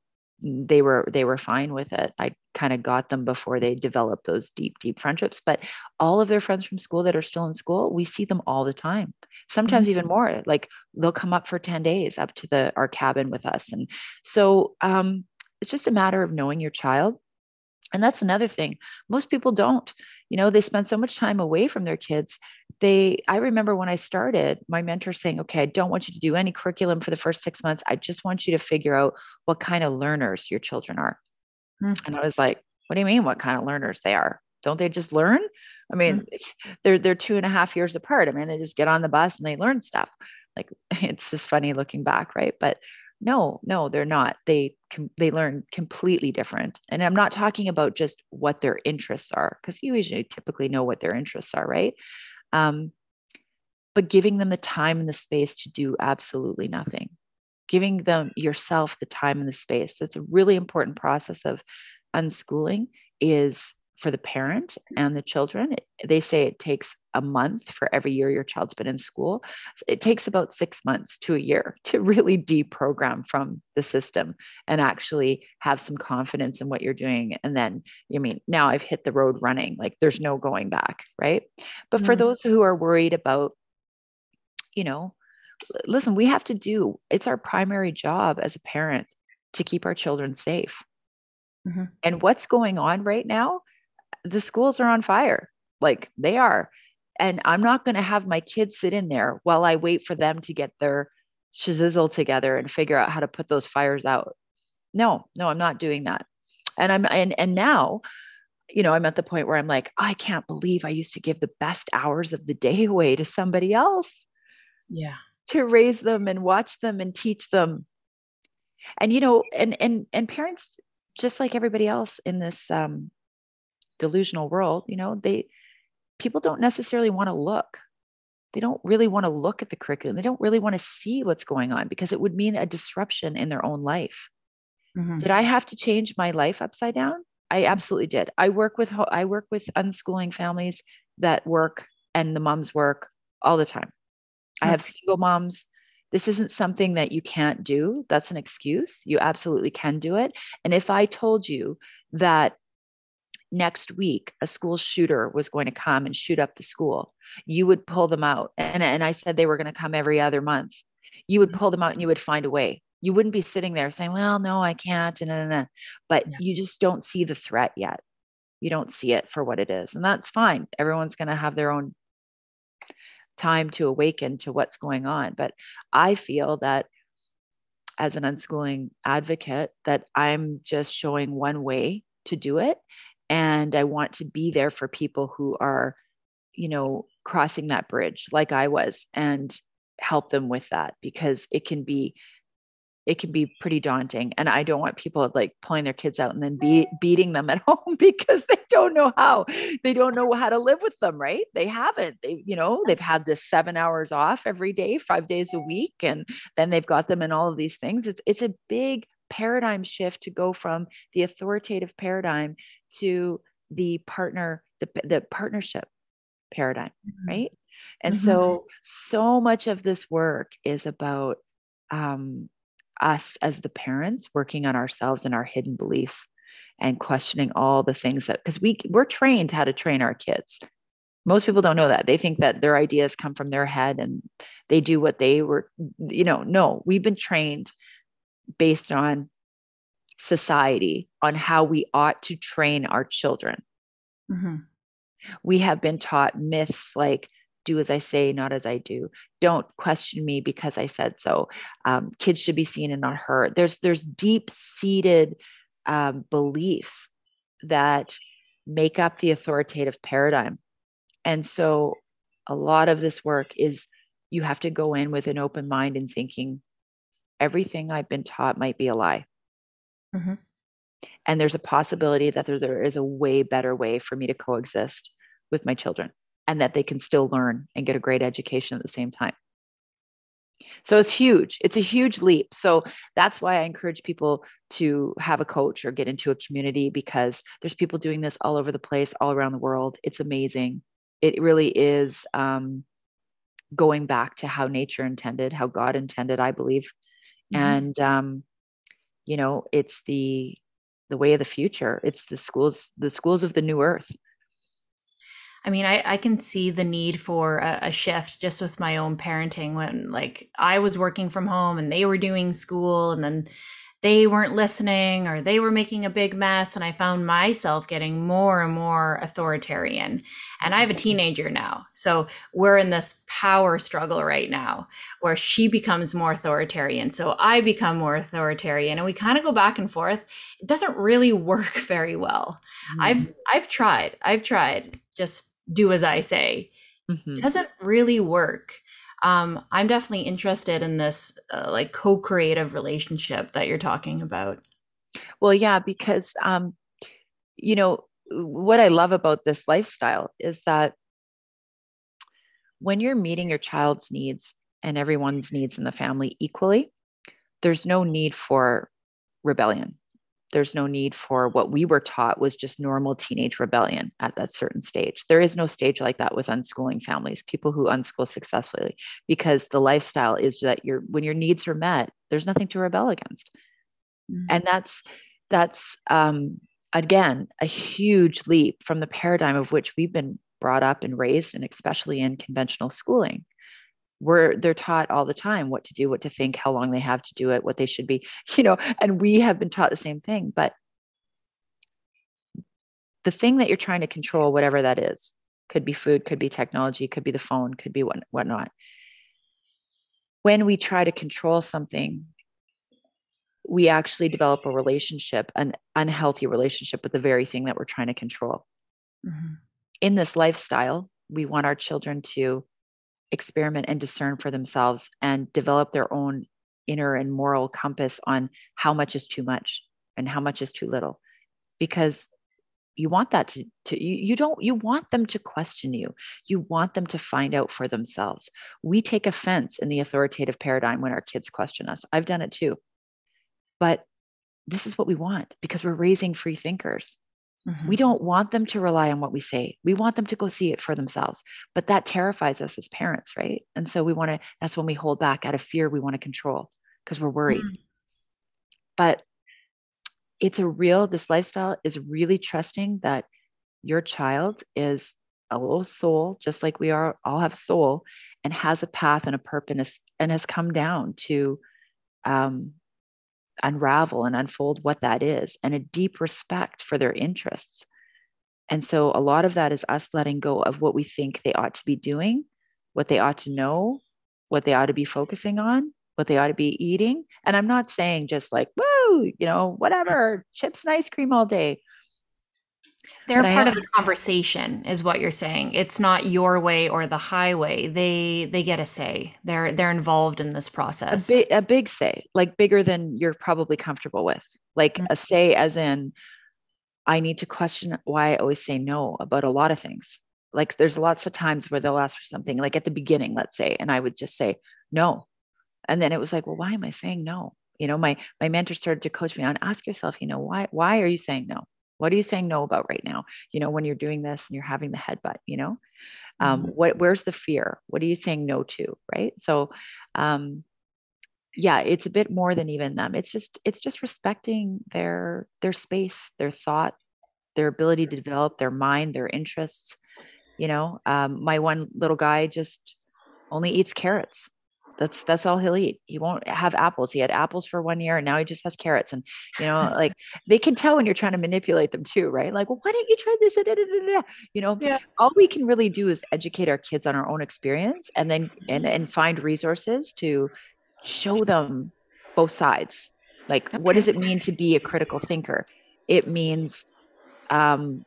they were they were fine with it i kind of got them before they developed those deep deep friendships but all of their friends from school that are still in school we see them all the time sometimes mm-hmm. even more like they'll come up for 10 days up to the our cabin with us and so um, it's just a matter of knowing your child and that's another thing. Most people don't. You know they spend so much time away from their kids. They i remember when i started my mentor saying okay i don't want you to do any curriculum for the first six months. I just want you to figure out what kind of learners your children are. Mm-hmm. and i was like what do you mean what kind of learners they are? Don't they just learn? I mean mm-hmm. they're they're two and a half years apart. I mean they just get on the bus and they learn stuff. Like it's just funny looking back right? But no no they're not. They they learn completely different. And i'm not talking about just what their interests are because you usually typically know what their interests are right? Um, but giving them the time and the space to do absolutely nothing. Giving them yourself the time and the space. That's a really important process of unschooling is for the parent and the children. They say it takes a month for every year your child's been in school. It takes about six months to a year to really deprogram from the system and actually have some confidence in what you're doing. And then, I mean, now I've hit the road running, like there's no going back, right? But mm-hmm. for those who are worried about, you know, listen, we have to do it's our primary job as a parent to keep our children safe. Mm-hmm. And what's going on right now the schools are on fire. Like they are. And I'm not going to have my kids sit in there while I wait for them to get their shizzle together and figure out how to put those fires out. No, no, I'm not doing that. And I'm and and now, you know, I'm at the point where I'm like, I can't believe I used to give the best hours of the day away to somebody else. Yeah. To raise them and watch them and teach them. And you know, and and and parents just like everybody else in this um delusional world, you know, they people don't necessarily want to look. They don't really want to look at the curriculum. They don't really want to see what's going on because it would mean a disruption in their own life. Mm-hmm. Did I have to change my life upside down? I absolutely did. I work with I work with unschooling families that work and the moms work all the time. I have single moms. This isn't something that you can't do. That's an excuse. You absolutely can do it. And if I told you that next week a school shooter was going to come and shoot up the school, you would pull them out. And, and I said they were going to come every other month. You would mm-hmm. pull them out and you would find a way. You wouldn't be sitting there saying, well, no, I can't. And, and, and. But yeah. you just don't see the threat yet. You don't see it for what it is. And that's fine. Everyone's going to have their own time to awaken to what's going on. But I feel that as an unschooling advocate, that I'm just showing one way to do it. And I want to be there for people who are, you know, crossing that bridge like I was and help them with that because it can be it can be pretty daunting. And i don't want people like pulling their kids out and then be beating them at home because they don't know how they don't know how to live with them right? They haven't. They you know they've had this seven hours off every day five days a week and then they've got them in all of these things. It's it's a big paradigm shift to go from the authoritative paradigm to the partner the, the partnership paradigm mm-hmm. right and mm-hmm. so so much of this work is about um, us as the parents working on ourselves and our hidden beliefs and questioning all the things that because we we're trained how to train our kids most people don't know that they think that their ideas come from their head and they do what they were you know no we've been trained based on society on how we ought to train our children mm-hmm. we have been taught myths like do as I say, not as I do. Don't question me because I said so. Um, kids should be seen and not heard. There's there's deep seated um, beliefs that make up the authoritative paradigm, and so a lot of this work is you have to go in with an open mind and thinking everything I've been taught might be a lie. Mm-hmm. And there's a possibility that there, there is a way better way for me to coexist with my children and that they can still learn and get a great education at the same time. So it's huge. It's a huge leap. So that's why I encourage people to have a coach or get into a community because there's people doing this all over the place, all around the world. It's amazing. It really is um, going back to how nature intended, how God intended, I believe. Mm-hmm. And um, you know, it's the the way of the future. It's the schools, the schools of the new earth. I mean, I, I can see the need for a, a, shift just with my own parenting when, like, I was working from home and they were doing school, and then they weren't listening or they were making a big mess. And I found myself getting more and more authoritarian. And I have a teenager now. So we're in this power struggle right now where she becomes more authoritarian. So I become more authoritarian and we kind of go back and forth. It doesn't really work very well. Mm. I've, I've tried, I've tried just do as I say mm-hmm. doesn't really work. Um, I'm definitely interested in this uh, like co-creative relationship that you're talking about. Well, yeah, because um, you know what I love about this lifestyle is that when you're meeting your child's needs and everyone's needs in the family equally, there's no need for rebellion there's no need for what we were taught was just normal teenage rebellion at that certain stage. There is no stage like that with unschooling families, people who unschool successfully, because the lifestyle is that your when your needs are met, there's nothing to rebel against. Mm-hmm. And that's that's um, again a huge leap from the paradigm of which we've been brought up and raised, and especially in conventional schooling we're they're taught all the time what to do what to think how long they have to do it what they should be you know and we have been taught the same thing but the thing that you're trying to control whatever that is could be food could be technology could be the phone could be what whatnot when we try to control something we actually develop a relationship an unhealthy relationship with the very thing that we're trying to control mm-hmm. in this lifestyle we want our children to experiment and discern for themselves and develop their own inner and moral compass on how much is too much and how much is too little. Because you want that to, to you, you don't you want them to question you. You want them to find out for themselves. We take offense in the authoritative paradigm when our kids question us. I've done it too. But this is what we want because we're raising free thinkers Mm-hmm. We don't want them to rely on what we say. We want them to go see it for themselves. But that terrifies us as parents, right? And so we want to, that's when we hold back out of fear. We want to control because we're worried. Mm-hmm. But it's a real, this lifestyle is really trusting that your child is a little soul, just like we are all have soul, and has a path and a purpose and has come down to um, unravel and unfold what that is and a deep respect for their interests. And so a lot of that is us letting go of what we think they ought to be doing, what they ought to know, what they ought to be focusing on, what they ought to be eating. And I'm not saying just like, woo, you know, whatever, chips and ice cream all day. They're but part of the conversation, is what you're saying. It's not your way or the highway. They they get a say. They're they're involved in this process. A big a big say, like bigger than you're probably comfortable with. Like mm-hmm. a say, as in, I need to question why I always say no about a lot of things. Like there's lots of times where they'll ask for something, like at the beginning, let's say, and I would just say no, and then it was like, well, why am I saying no? You know, my my mentor started to coach me on ask yourself, you know, why why are you saying no? What are you saying no about right now? You know, when you're doing this and you're having the headbutt, you know, um, mm-hmm. what, where's the fear? What are you saying no to? Right. So, um, yeah, it's a bit more than even them. It's just, it's just respecting their, their space, their thought, their ability to develop their mind, their interests. You know, um, my one little guy just only eats carrots that's that's all he'll eat. He won't have apples. He had apples for one year and now he just has carrots. And you know, like they can tell when you're trying to manipulate them too, right? Like, well, why don't you try this? You know, yeah. all we can really do is educate our kids on our own experience and then and and find resources to show them both sides. Like, okay. what does it mean to be a critical thinker? It means um,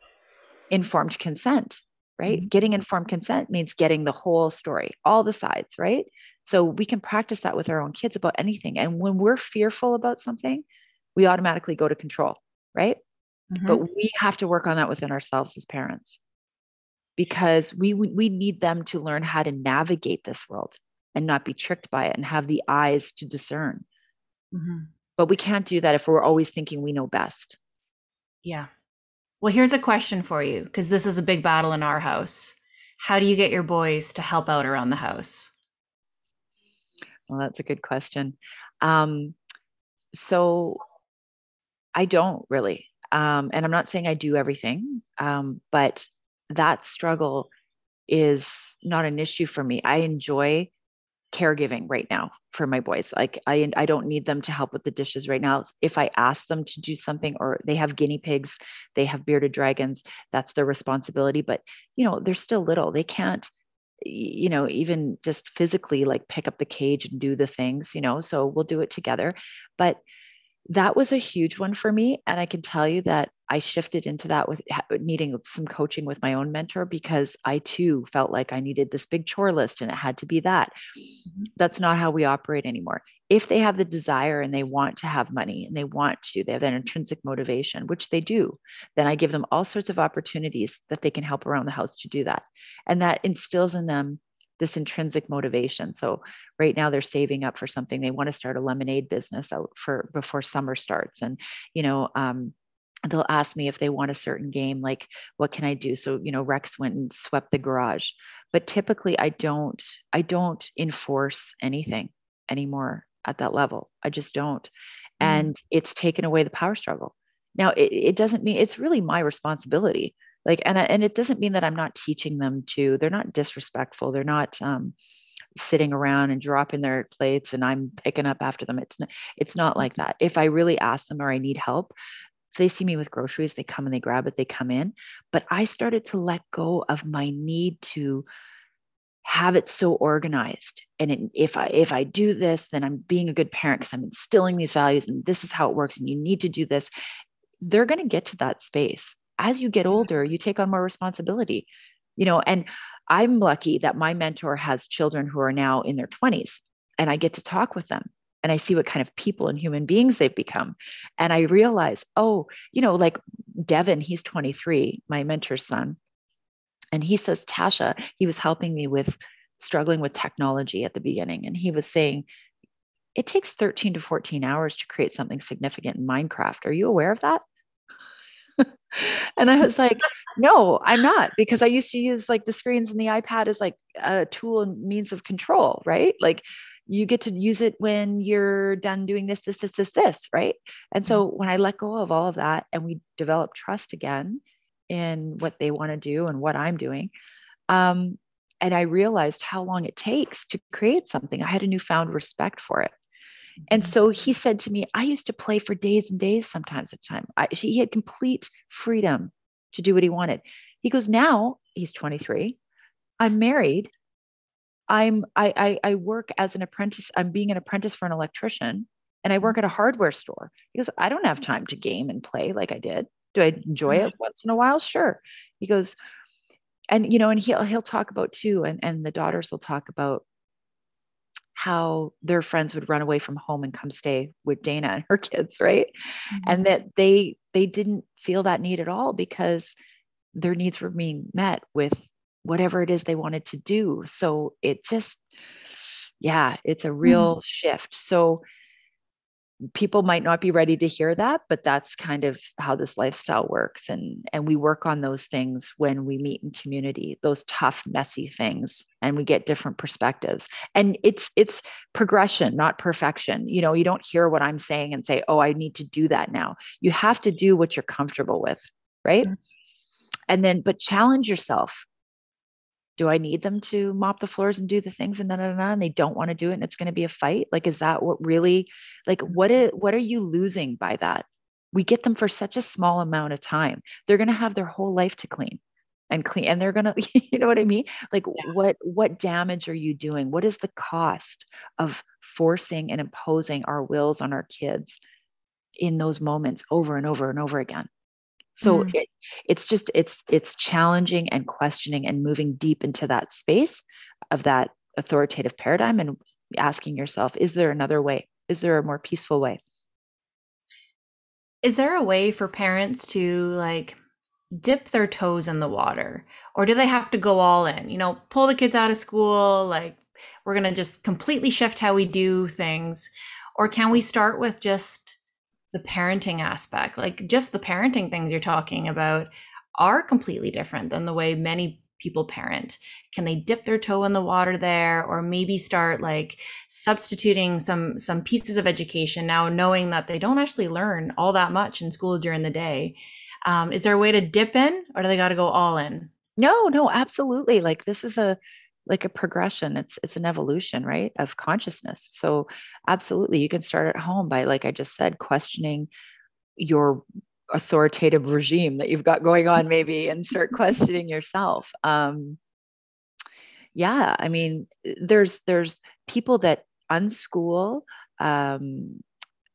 informed consent right? Mm-hmm. Getting informed consent means getting the whole story, all the sides, right? So we can practice that with our own kids about anything. And when we're fearful about something, we automatically go to control, right? Mm-hmm. But we have to work on that within ourselves as parents because we we need them to learn how to navigate this world and not be tricked by it and have the eyes to discern. Mm-hmm. But we can't do that if we're always thinking we know best. Yeah. Well, here's a question for you because this is a big battle in our house. How do you get your boys to help out around the house? Well, that's a good question. Um, so I don't really. Um, and I'm not saying I do everything, um, but that struggle is not an issue for me. I enjoy caregiving right now for my boys. Like I I don't need them to help with the dishes right now. If I ask them to do something or they have guinea pigs, they have bearded dragons, that's their responsibility, but you know, they're still little. They can't you know even just physically like pick up the cage and do the things you know so we'll do it together. But that was a huge one for me and i can tell you that i shifted into that with needing some coaching with my own mentor because i too felt like i needed this big chore list and it had to be that. Mm-hmm. that's not how we operate anymore. If they have the desire and they want to have money and they want to they have that intrinsic motivation which they do then i give them all sorts of opportunities that they can help around the house to do that. And that instills in them this intrinsic motivation. So right now they're saving up for something. They want to start a lemonade business out for before summer starts. And, you know, um, they'll ask me if they want a certain game, like what can I do? So, you know, Rex went and swept the garage. But typically I don't, I don't enforce anything anymore at that level. I just don't. Mm. And it's taken away the power struggle. Now it, it doesn't mean it's really my responsibility like and and it doesn't mean that i'm not teaching them to they're not disrespectful they're not um, sitting around and dropping their plates and i'm picking up after them it's not, it's not like that. If i really ask them or i need help they see me with groceries they come and they grab it they come in but i started to let go of my need to have it so organized. And it, if i if i do this then i'm being a good parent because i'm instilling these values and this is how it works and you need to do this they're going to get to that space as you get mm-hmm. older, you take on more responsibility, you know, and I'm lucky that my mentor has children who are now in their 20s and I get to talk with them and I see what kind of people and human beings they've become. And I realize, oh, you know, like Devin, he's 23, my mentor's son. And he says, Tasha, he was helping me with struggling with technology at the beginning. And he was saying, it takes 13 to 14 hours to create something significant in Minecraft. Are you aware of that? And I was like, no, I'm not, because I used to use like the screens and the iPad as like a tool and means of control, right? Like you get to use it when you're done doing this, this, this, this, this, right? And so mm-hmm. when I let go of all of that and we develop trust again in what they want to do and what I'm doing, um, and I realized how long it takes to create something, I had a newfound respect for it. And mm-hmm. so he said to me, I used to play for days and days sometimes at a time. I, he had complete freedom to do what he wanted. He goes, now he's 23. I'm married. I'm I, I I work as an apprentice. I'm being an apprentice for an electrician and I work at a hardware store. He goes, I don't have time to game and play like I did. Do I enjoy it once in a while? Sure. He goes, and you know, and he'll he'll talk about too, and and the daughters will talk about how their friends would run away from home and come stay with Dayna and her kids, right? Mm-hmm. And that they they didn't feel that need at all because their needs were being met with whatever it is they wanted to do. So it just yeah, it's a real mm-hmm. shift. So people might not be ready to hear that but that's kind of how this lifestyle works. And and we work on those things when we meet in community those tough messy things and we get different perspectives. And it's it's progression not perfection. You know you don't hear what i'm saying and say oh i need to do that now. You have to do what you're comfortable with right? Mm-hmm. and then but challenge yourself do I need them to mop the floors and do the things and, and they don't want to do it and it's going to be a fight? Like, is that what really, like, what is, what are you losing by that? We get them for such a small amount of time. They're going to have their whole life to clean and clean and they're going to, you know what I mean? Like yeah. what, what damage are you doing? What is the cost of forcing and imposing our wills on our kids in those moments over and over and over again? So mm. it, it's just it's it's challenging and questioning and moving deep into that space of that authoritative paradigm and asking yourself is there another way? Is there a more peaceful way? Is there a way for parents to like dip their toes in the water? Or do they have to go all in? You know pull the kids out of school like we're going to just completely shift how we do things. Or can we start with just the parenting aspect like just the parenting things you're talking about are completely different than the way many people parent. Can they dip their toe in the water there or maybe start like substituting some some pieces of education now knowing that they don't actually learn all that much in school during the day? Um, is there a way to dip in or do they got to go all in? No no absolutely. Like this is a like a progression it's it's an evolution right of consciousness. So absolutely you can start at home by like i just said questioning your authoritative regime that you've got going on maybe and start questioning yourself. Um yeah i mean there's there's people that unschool um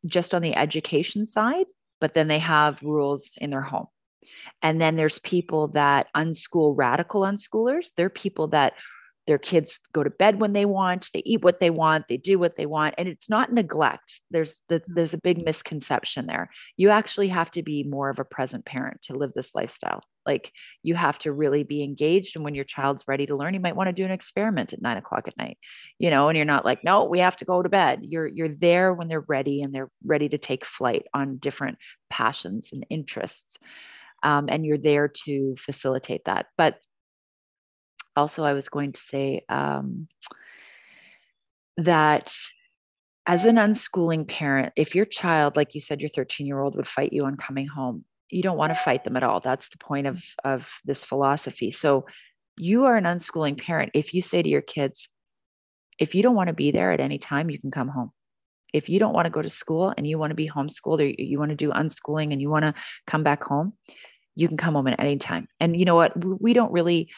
just on the education side but then they have rules in their home. And then there's people that unschool radical unschoolers. They're people that their kids go to bed when they want they eat what they want they do what they want and it's not neglect. There's there's a big misconception there. You actually have to be more of a present parent to live this lifestyle. Like you have to really be engaged and when your child's ready to learn you might want to do an experiment at nine o'clock at night you know and you're not like no we have to go to bed. You're you're there when they're ready and they're ready to take flight on different passions and interests um, and you're there to facilitate that. But also I was going to say um, that as an unschooling parent, if your child, like you said, your 13 year old would fight you on coming home, you don't want to fight them at all. That's the point of, of this philosophy. So you are an unschooling parent. If you say to your kids, if you don't want to be there at any time, you can come home. If you don't want to go to school and you want to be homeschooled or you want to do unschooling and you want to come back home, you can come home at any time. And you know what? We don't really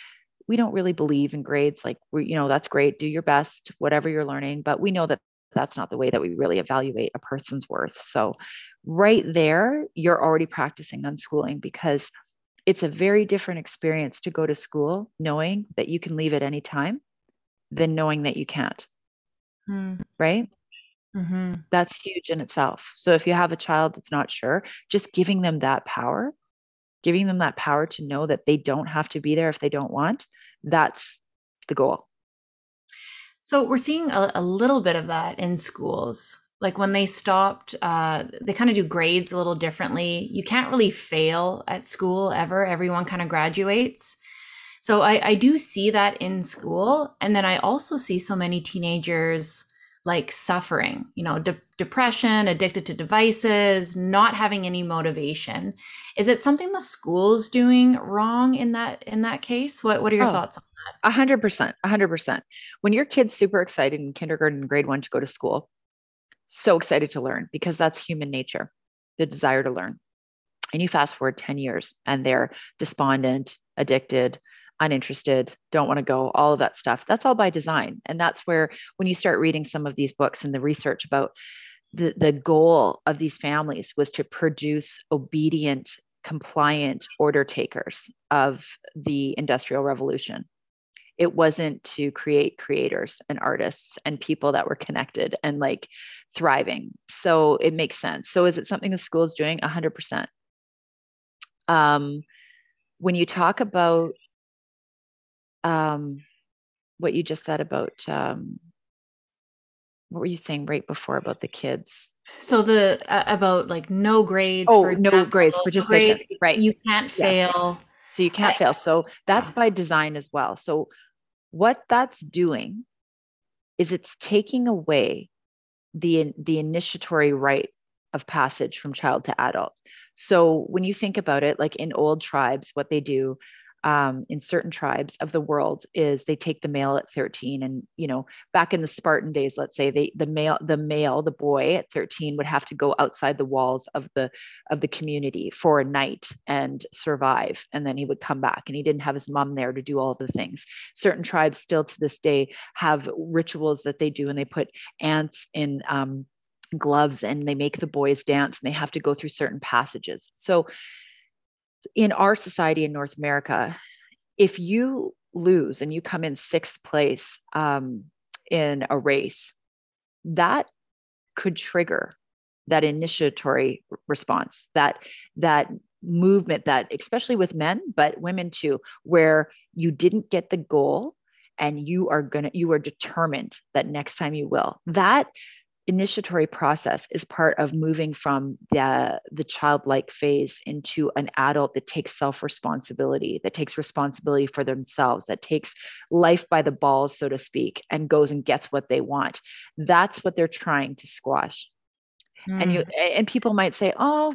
we don't really believe in grades like we you know that's great do your best whatever you're learning but we know that that's not the way that we really evaluate a person's worth so right there you're already practicing unschooling because it's a very different experience to go to school knowing that you can leave at any time than knowing that you can't hmm. right mm-hmm. that's huge in itself so if you have a child that's not sure just giving them that power giving them that power to know that they don't have to be there if they don't want, that's the goal. So we're seeing a, a little bit of that in schools. Like when they stopped, uh, they kind of do grades a little differently. You can't really fail at school ever. Everyone kind of graduates. So I, I do see that in school. And then I also see so many teenagers like suffering, you know, de- depression, addicted to devices, not having any motivation. Is it something the school's doing wrong in that in that case? What what are your oh, thoughts on that? A hundred percent, a hundred percent. When your kid's super excited in kindergarten, grade one to go to school, so excited to learn because that's human nature, the desire to learn. And you fast forward 10 years and they're despondent, addicted, uninterested, don't want to go, all of that stuff. That's all by design. And that's where, when you start reading some of these books and the research about the, the goal of these families was to produce obedient, compliant order takers of the Industrial Revolution. It wasn't to create creators and artists and people that were connected and like thriving. So it makes sense. So is it something the school is doing? 100%. Um, when you talk about um, what you just said about um, what were you saying right before about the kids? So the uh, about like no grades. Oh, no grades, participation. Grades, right. You can't fail. So you can't I, fail. So that's by design as well. So what that's doing is it's taking away the the initiatory right of passage from child to adult. So when you think about it, like in old tribes, what they do um, in certain tribes of the world is they take the male at 13 and you know back in the spartan days let's say they the male the male the boy at 13 would have to go outside the walls of the of the community for a night and survive and then he would come back and he didn't have his mom there to do all the things. Certain tribes still to this day have rituals that they do and they put ants in um, gloves and they make the boys dance and they have to go through certain passages. So in our society in North America, if you lose and you come in sixth place um, in a race, that could trigger that initiatory response, that that movement that especially with men, but women too, where you didn't get the goal and you are gonna you are determined that next time you will. That initiatory process is part of moving from the the childlike phase into an adult that takes self responsibility that takes responsibility for themselves that takes life by the balls so to speak and goes and gets what they want. That's what they're trying to squash. Mm. and you mm. and people might say oh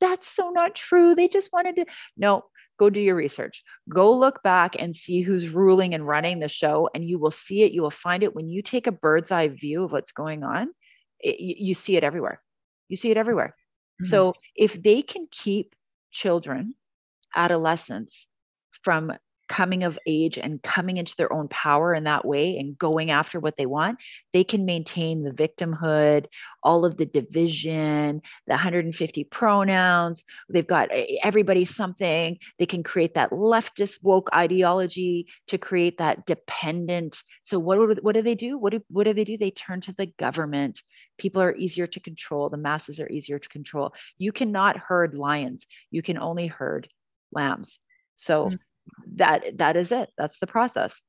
that's so not true. They just wanted to no go do your research. Go look back and see who's ruling and running the show and you will see it. You will find it. When you take a bird's eye view of what's going on it, you see it everywhere. You see it everywhere. Mm-hmm. So if they can keep children, adolescents from coming of age and coming into their own power in that way and going after what they want, they can maintain the victimhood, all of the division, the 150 pronouns. They've got everybody something. They can create that leftist woke ideology to create that dependent. So what what do they do? What do what do they do? They turn to the government. People are easier to control. The masses are easier to control. You cannot herd lions. You can only herd lambs. So mm-hmm that that is it that's the process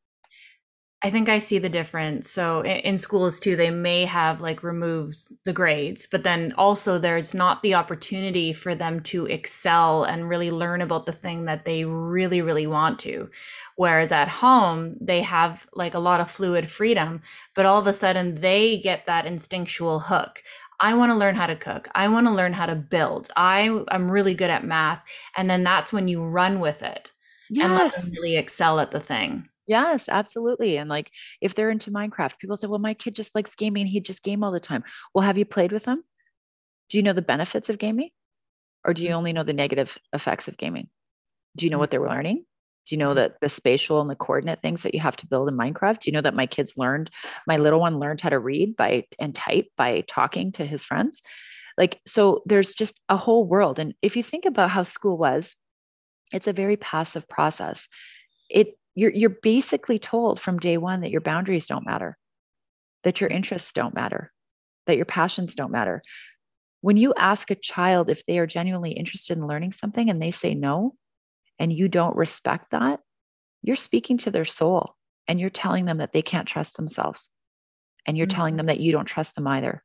I think I see the difference. So in, schools too, they may have like removes the grades, but then also there's not the opportunity for them to excel and really learn about the thing that they really, really want to. Whereas at home, they have like a lot of fluid freedom, but all of a sudden they get that instinctual hook. I want to learn how to cook. I want to learn how to build. I am really good at math. And then that's when you run with it yes. and let them really excel at the thing. Yes, absolutely. And like if they're into Minecraft, people say, well, my kid just likes gaming. He just game all the time. Well, have you played with them? Do you know the benefits of gaming? Or do you only know the negative effects of gaming? Do you know mm. what they're learning? Do you know mm. that the spatial and the coordinate things that you have to build in Minecraft? Do you know that my kids learned, my little one learned how to read by and type by talking to his friends? Like, so there's just a whole world. And if you think about how school was it's a very passive process. It you're you're basically told from day one that your boundaries don't matter that your interests don't matter that your passions don't matter. When you ask a child if they are genuinely interested in learning something and they say no and you don't respect that you're speaking to their soul and you're telling them that they can't trust themselves. And you're mm-hmm. telling them that you don't trust them either.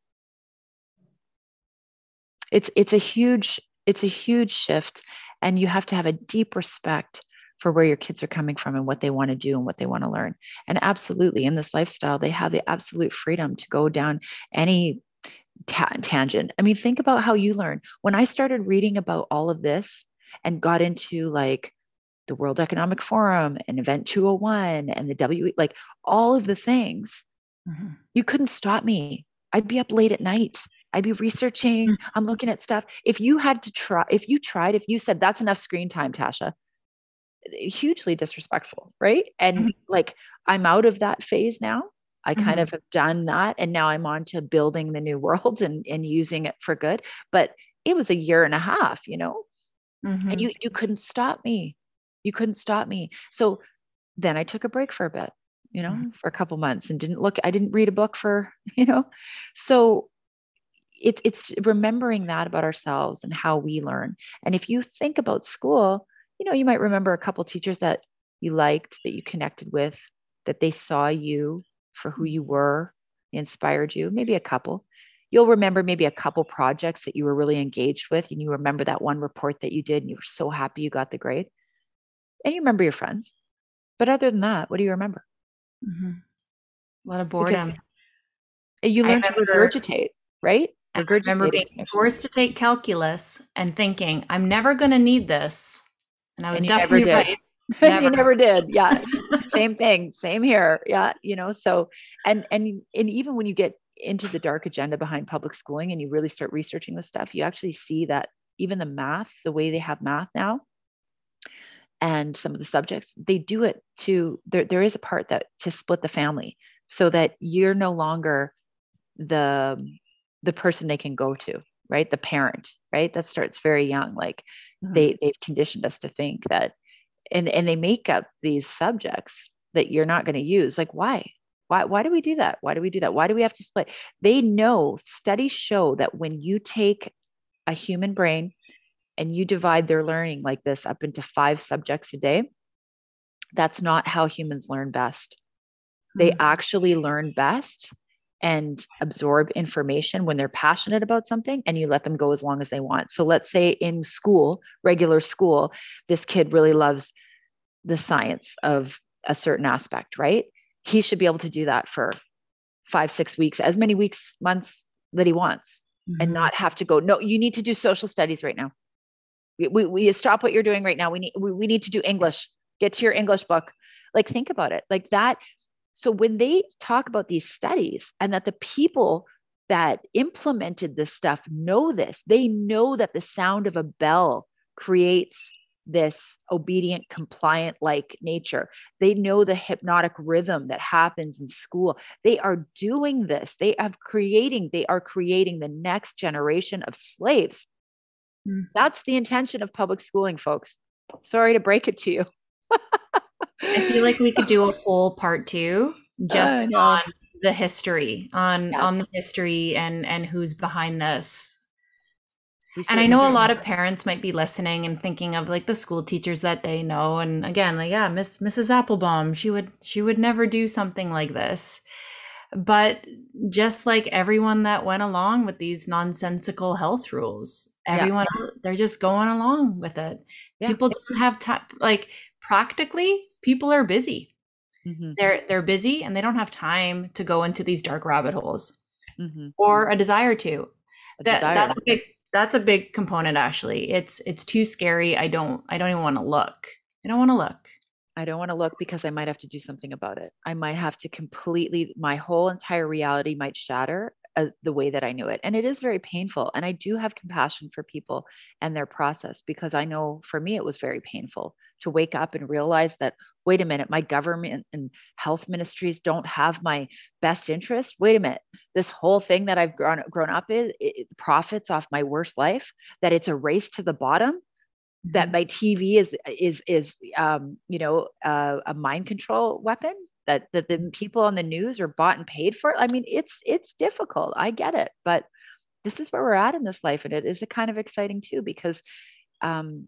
It's it's a huge it's a huge shift and you have to have a deep respect for where your kids are coming from and what they want to do and what they want to learn. And absolutely, in this lifestyle, they have the absolute freedom to go down any ta- tangent. I mean, think about how you learn. When I started reading about all of this and got into like the World Economic Forum and Event 201 and the W, like all of the things, mm-hmm. you couldn't stop me. I'd be up late at night. I'd be researching. Mm-hmm. I'm looking at stuff. If you had to try, if you tried, if you said that's enough screen time, Tasha, hugely disrespectful, right? And mm-hmm. like I'm out of that phase now. I kind mm-hmm. of have done that. And now I'm on to building the new world and, and using it for good. But it was a year and a half, you know, mm-hmm. and you, you couldn't stop me. You couldn't stop me. So then I took a break for a bit, you know, mm-hmm. for a couple months and didn't look, I didn't read a book for, you know, so it's it's remembering that about ourselves and how we learn. And if you think about school, you know, you might remember a couple teachers that you liked, that you connected with, that they saw you for who you were, inspired you, maybe a couple. You'll remember maybe a couple projects that you were really engaged with, and you remember that one report that you did, and you were so happy you got the grade. And you remember your friends. But other than that, what do you remember? Mm-hmm. A lot of boredom. Because you learn to regurgitate, right? I remember being forced to take calculus and thinking, I'm never going to need this. And I was and definitely right. Never. you never did. Yeah. same thing. Same here. Yeah. You know, so, and, and, and even when you get into the dark agenda behind public schooling and you really start researching the stuff, you actually see that even the math, the way they have math now, and some of the subjects, they do it to there, there is a part that to split the family so that you're no longer the the person they can go to right? The parent right? That starts very young. Like mm-hmm. they they've conditioned us to think that and and they make up these subjects that you're not going to use. Like why? Why why do we do that? Why do we do that? Why do we have to split? They know studies show that when you take a human brain and you divide their learning like this up into five subjects a day that's not how humans learn best. They mm-hmm. actually learn best and absorb information when they're passionate about something and you let them go as long as they want. So let's say in school, regular school, this kid really loves the science of a certain aspect, right? He should be able to do that for five, six weeks, as many weeks, months that he wants, mm-hmm. and not have to go, no, you need to do social studies right now. We, we, we stop what you're doing right now. We need, we, we need to do English. Get to your English book. Like, think about it. Like that so when they talk about these studies and that the people that implemented this stuff know this, they know that the sound of a bell creates this obedient, compliant like nature. They know the hypnotic rhythm that happens in school. They are doing this. They have creating, they are creating the next generation of slaves. Mm. That's the intention of public schooling, folks. Sorry to break it to you. I feel like we could do a whole part two just uh, on the history, on yes. on the history and and who's behind this. And I know a lot of parents might be listening and thinking of like the school teachers that they know. And again, like, yeah, Miss Mrs. Applebaum, she would she would never do something like this. But just like everyone that went along with these nonsensical health rules, everyone yeah. they're just going along with it. Yeah. People don't have time like practically people are busy. Mm-hmm. They're they're busy and they don't have time to go into these dark rabbit holes mm-hmm. or a desire to. A that desire. that's a big that's a big component actually. It's it's too scary. I don't I don't even want to look. I don't want to look. I don't want to look because I might have to do something about it. I might have to completely my whole entire reality might shatter uh, the way that I knew it. And it is very painful. And I do have compassion for people and their process because I know for me it was very painful to wake up and realize that, wait a minute, my government and health ministries don't have my best interest. Wait a minute, this whole thing that I've grown, grown up in it profits off my worst life, that it's a race to the bottom that mm-hmm. my TV is is is um, you know uh, a mind control weapon that that the people on the news are bought and paid for. I mean, it's it's difficult. I get it, but this is where we're at in this life, and it is a kind of exciting too because, um,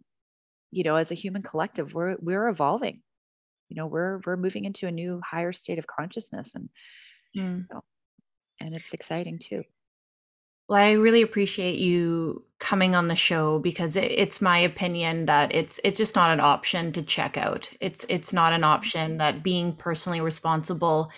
you know, as a human collective, we're we're evolving. You know, we're we're moving into a new higher state of consciousness, and mm. you know, and it's exciting too. Well, I really appreciate you coming on the show because it, it's my opinion that it's it's just not an option to check out. It's it's not an option that being personally responsible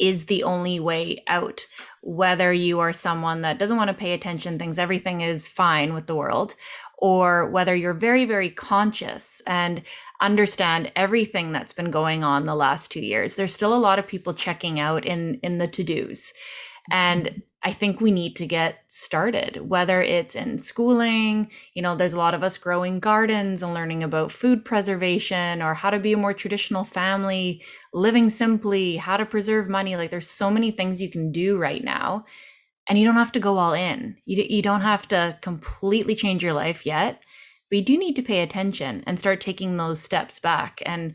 is the only way out. Whether you are someone that doesn't want to pay attention, things everything is fine with the world, or whether you're very very conscious and understand everything that's been going on the last 2 years. There's still a lot of people checking out in in the to-dos. And mm-hmm. I think we need to get started, whether it's in schooling, you know, there's a lot of us growing gardens and learning about food preservation or how to be a more traditional family, living simply, how to preserve money. Like there's so many things you can do right now. And you don't have to go all in. You, you don't have to completely change your life yet, but you do need to pay attention and start taking those steps back. And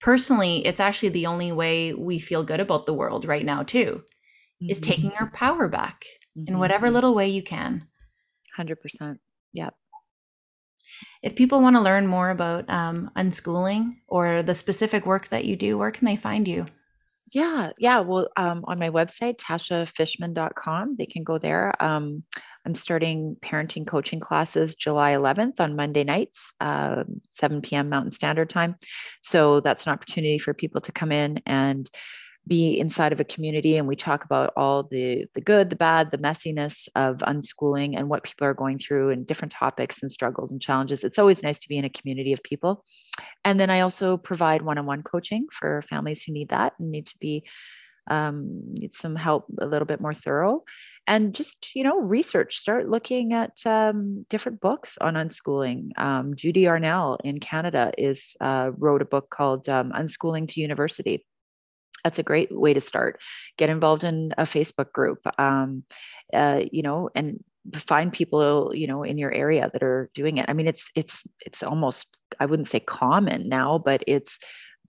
personally, it's actually the only way we feel good about the world right now, too mm-hmm. is taking our power back mm-hmm. in whatever little way you can. 100%. Yep. If people want to learn more about um, unschooling or the specific work that you do, where can they find you? Yeah, yeah. Well, um, on my website, tashafishman.com, they can go there. Um, I'm starting parenting coaching classes July 11th on Monday nights, uh, 7 p.m. Mountain Standard Time. So that's an opportunity for people to come in and be inside of a community and we talk about all the the good the bad the messiness of unschooling and what people are going through and different topics and struggles and challenges. It's always nice to be in a community of people. And then i also provide one-on-one coaching for families who need that and need to be um, need some help a little bit more thorough. And just you know research start looking at um, different books on unschooling. Um, judy Arnall in canada is uh, wrote a book called um, unschooling to university that's a great way to start. Get involved in a facebook group um, uh, you know and find people you know in your area that are doing it. I mean it's it's it's almost i wouldn't say common now but it's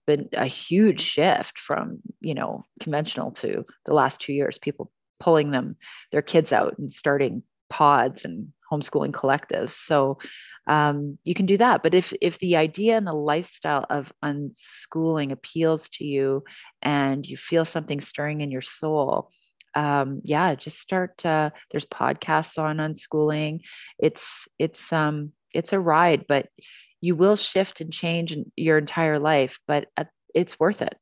been a huge shift from you know conventional to the last two years people pulling them their kids out and starting pods and homeschooling collectives so um, you can do that. But if if the idea and the lifestyle of unschooling appeals to you, and you feel something stirring in your soul, um, yeah, just start. Uh, there's podcasts on unschooling. It's it's um it's a ride, but you will shift and change your entire life. But it's worth it.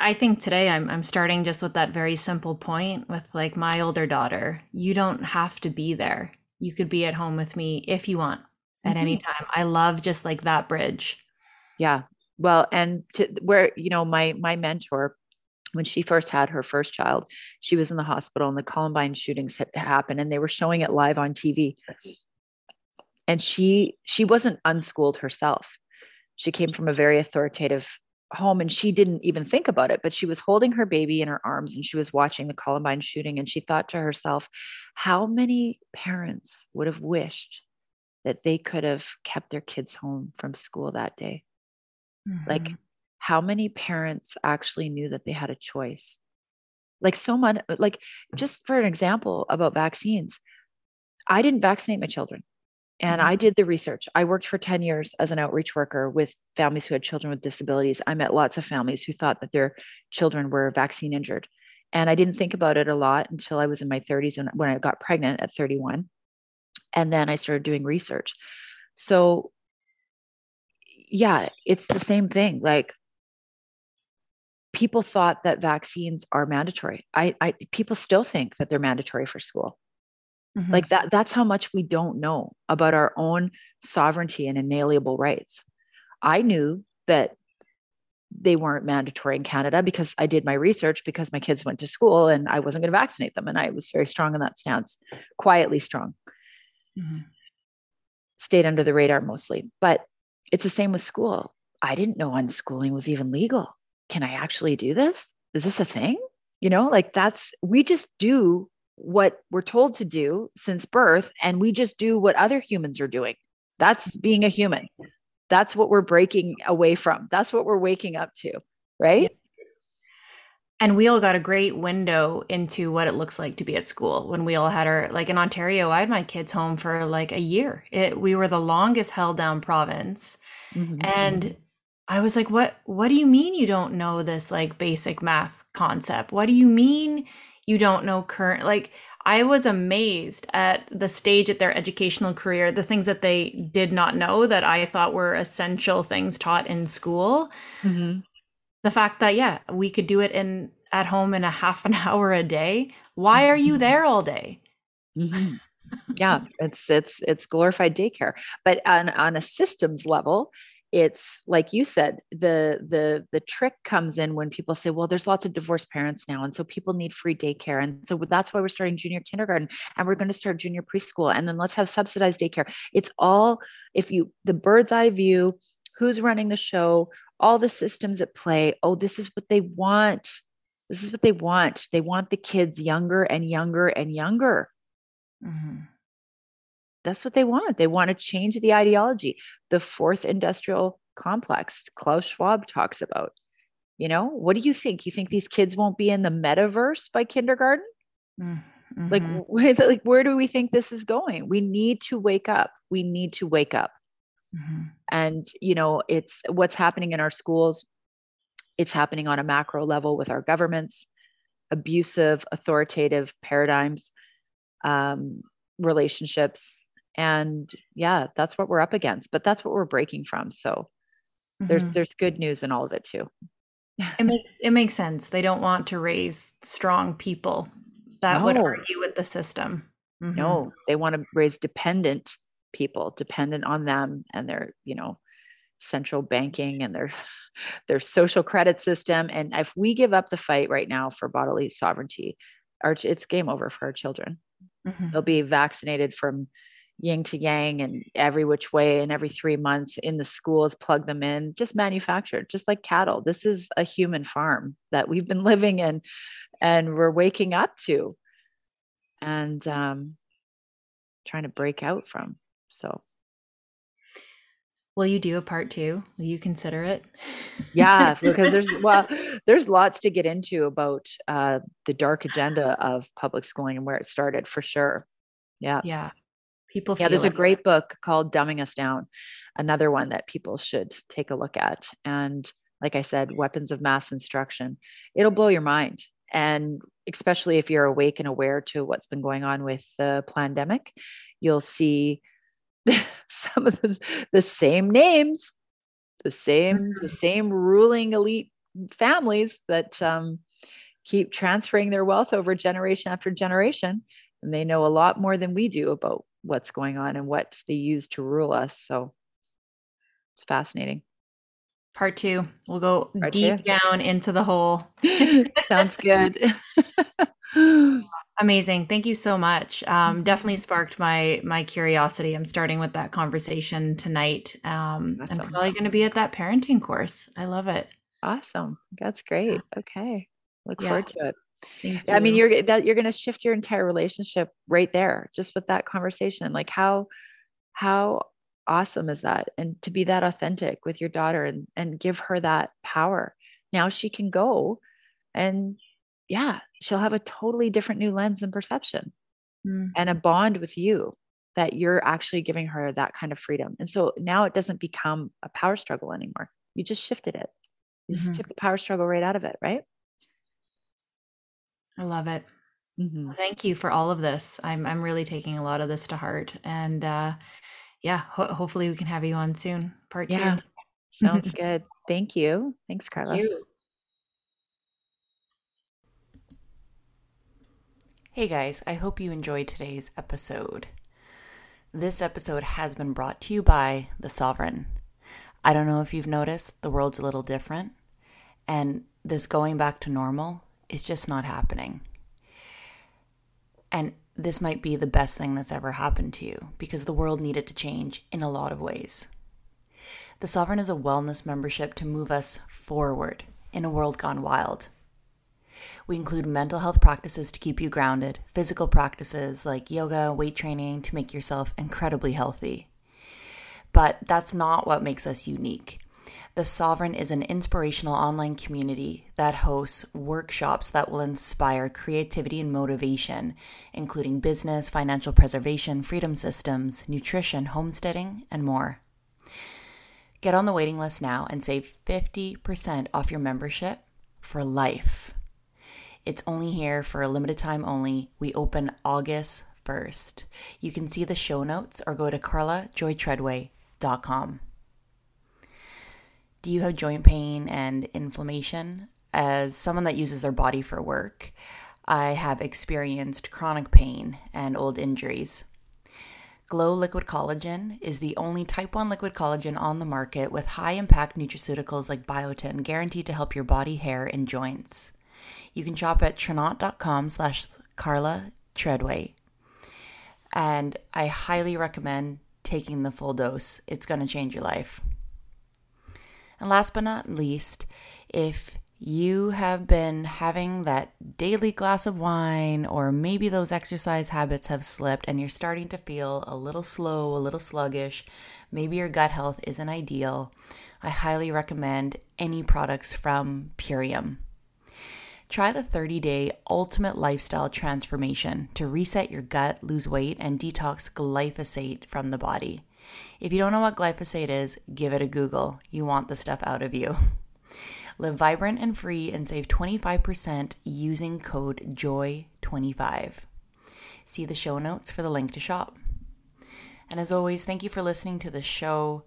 I think today I'm I'm starting just with that very simple point with like my older daughter. You don't have to be there you could be at home with me if you want at mm-hmm. any time. I love just like that bridge. Yeah. Well, and to where, you know, my my mentor when she first had her first child, she was in the hospital and the Columbine shootings had happened and they were showing it live on TV. And she she wasn't unschooled herself. She came from a very authoritative home and she didn't even think about it, but she was holding her baby in her arms and she was watching the Columbine shooting. And she thought to herself, how many parents would have wished that they could have kept their kids home from school that day? Mm-hmm. Like, how many parents actually knew that they had a choice? Like, so much, like, just for an example about vaccines, I didn't vaccinate my children. And mm-hmm. I did the research. I worked for 10 years as an outreach worker with families who had children with disabilities. I met lots of families who thought that their children were vaccine injured. And I didn't think about it a lot until I was in my 30s and when I got pregnant at 31. And then I started doing research. So, yeah, it's the same thing. Like, people thought that vaccines are mandatory. I, I people still think that they're mandatory for school. Mm-hmm. Like that, that's how much we don't know about our own sovereignty and inalienable rights. I knew that they weren't mandatory in Canada because I did my research because my kids went to school and I wasn't going to vaccinate them. And I was very strong in that stance, quietly strong. Mm-hmm. Stayed under the radar mostly. But it's the same with school. I didn't know unschooling was even legal. Can I actually do this? Is this a thing? You know, like that's, we just do what we're told to do since birth and we just do what other humans are doing. That's being a human. That's what we're breaking away from. That's what we're waking up to, right? And we all got a great window into what it looks like to be at school when we all had our like in Ontario, I had my kids home for like a year. It we were the longest held down province. Mm-hmm. And I was like, what what do you mean you don't know this like basic math concept? What do you mean you don't know current like I was amazed at the stage at their educational career, the things that they did not know that I thought were essential things taught in school. Mm-hmm. The fact that, yeah, we could do it in at home in a half an hour a day. Why are you mm-hmm. there all day? Mm-hmm. yeah, it's it's it's glorified daycare. But on on a systems level, it's like you said the the the trick comes in when people say well there's lots of divorced parents now and so people need free daycare. And so that's why we're starting junior kindergarten and we're going to start junior preschool and then let's have subsidized daycare. It's all if you the bird's eye view who's running the show all the systems at play. Oh this is what they want. This is what they want. They want the kids younger and younger and younger. Mm-hmm that's what they want. They want to change the ideology. The fourth industrial complex, Klaus Schwab talks about. You know, what do you think? You think these kids won't be in the metaverse by kindergarten? Mm-hmm. Like, like, where do we think this is going? We need to wake up. We need to wake up. Mm-hmm. And, you know, it's what's happening in our schools. It's happening on a macro level with our governments, abusive, authoritative paradigms, um, relationships, and yeah that's what we're up against but that's what we're breaking from so mm-hmm. there's there's good news in all of it too it makes it makes sense they don't want to raise strong people that no. would argue with the system mm-hmm. no they want to raise dependent people dependent on them and their you know central banking and their their social credit system and if we give up the fight right now for bodily sovereignty our, it's game over for our children mm-hmm. they'll be vaccinated from yin to yang and every which way and every three months in the schools plug them in just manufactured just like cattle. This is a human farm that we've been living in and we're waking up to and um, trying to break out from so. Will you do a part two will you consider it? Yeah because there's well there's lots to get into about uh, the dark agenda of public schooling and where it started for sure. Yeah. Yeah people yeah there's a great book called dumbing us down another one that people should take a look at. And like i said weapons of mass instruction it'll blow your mind. And especially if you're awake and aware to what's been going on with the pandemic you'll see some of the, the same names the same the mm-hmm. same ruling elite families that um, keep transferring their wealth over generation after generation. And they know a lot more than we do about what's going on and what they use to rule us. So it's fascinating. Part two, we'll go Part deep two. down into the hole. Sounds good. Amazing. Thank you so much. Um, mm-hmm. definitely sparked my my curiosity. I'm starting with that conversation tonight. Um, awesome. I'm probably going to be at that parenting course. I love it. Awesome. That's great. Okay. Look yeah. forward to it. I mean, you're that you're going to shift your entire relationship right there, just with that conversation. Like how how awesome is that? And to be that authentic with your daughter and and give her that power. Now she can go, and yeah, she'll have a totally different new lens and perception, mm. and a bond with you that you're actually giving her that kind of freedom. And so now it doesn't become a power struggle anymore. You just shifted it. You mm-hmm. just took the power struggle right out of it, right? I love it. Mm-hmm. Thank you for all of this. I'm I'm really taking a lot of this to heart, and uh, yeah, ho- hopefully we can have you on soon. Part yeah. two. Sounds good. Thank you. Thanks, Carla. Thank you. Hey guys, I hope you enjoyed today's episode. This episode has been brought to you by The Sovereign. I don't know if you've noticed, the world's a little different, and this going back to normal is just not happening. And this might be the best thing that's ever happened to you because the world needed to change in a lot of ways. The Sovereign is a wellness membership to move us forward in a world gone wild. We include mental health practices to keep you grounded, physical practices like yoga, weight training to make yourself incredibly healthy. But that's not what makes us unique. The Sovereign is an inspirational online community that hosts workshops that will inspire creativity and motivation, including business, financial preservation, freedom systems, nutrition, homesteading, and more. Get on the waiting list now and save 50% off your membership for life. It's only here for a limited time only. We open August 1st. You can see the show notes or go to carlajoytreadway.com. Do you have joint pain and inflammation? As someone that uses their body for work, I have experienced chronic pain and old injuries. Glow Liquid Collagen is the only type 1 liquid collagen on the market with high impact nutraceuticals like biotin guaranteed to help your body, hair, and joints. You can shop at tranont.com slash Carla Treadway. And I highly recommend taking the full dose. It's going to change your life. And last but not least, if you have been having that daily glass of wine, or maybe those exercise habits have slipped and you're starting to feel a little slow, a little sluggish, maybe your gut health isn't ideal, I highly recommend any products from Purium. Try the 30 day ultimate lifestyle transformation to reset your gut, lose weight, and detox glyphosate from the body. If you don't know what glyphosate is, give it a Google. You want the stuff out of you. Live vibrant and free and save 25% using code JOY25. See the show notes for the link to shop. And as always, thank you for listening to the show.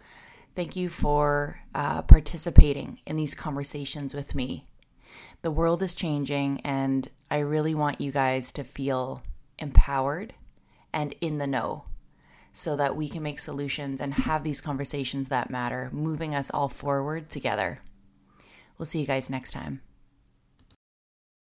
Thank you for uh, participating in these conversations with me. The world is changing, and I really want you guys to feel empowered and in the know so that we can make solutions and have these conversations that matter, moving us all forward together. We'll see you guys next time.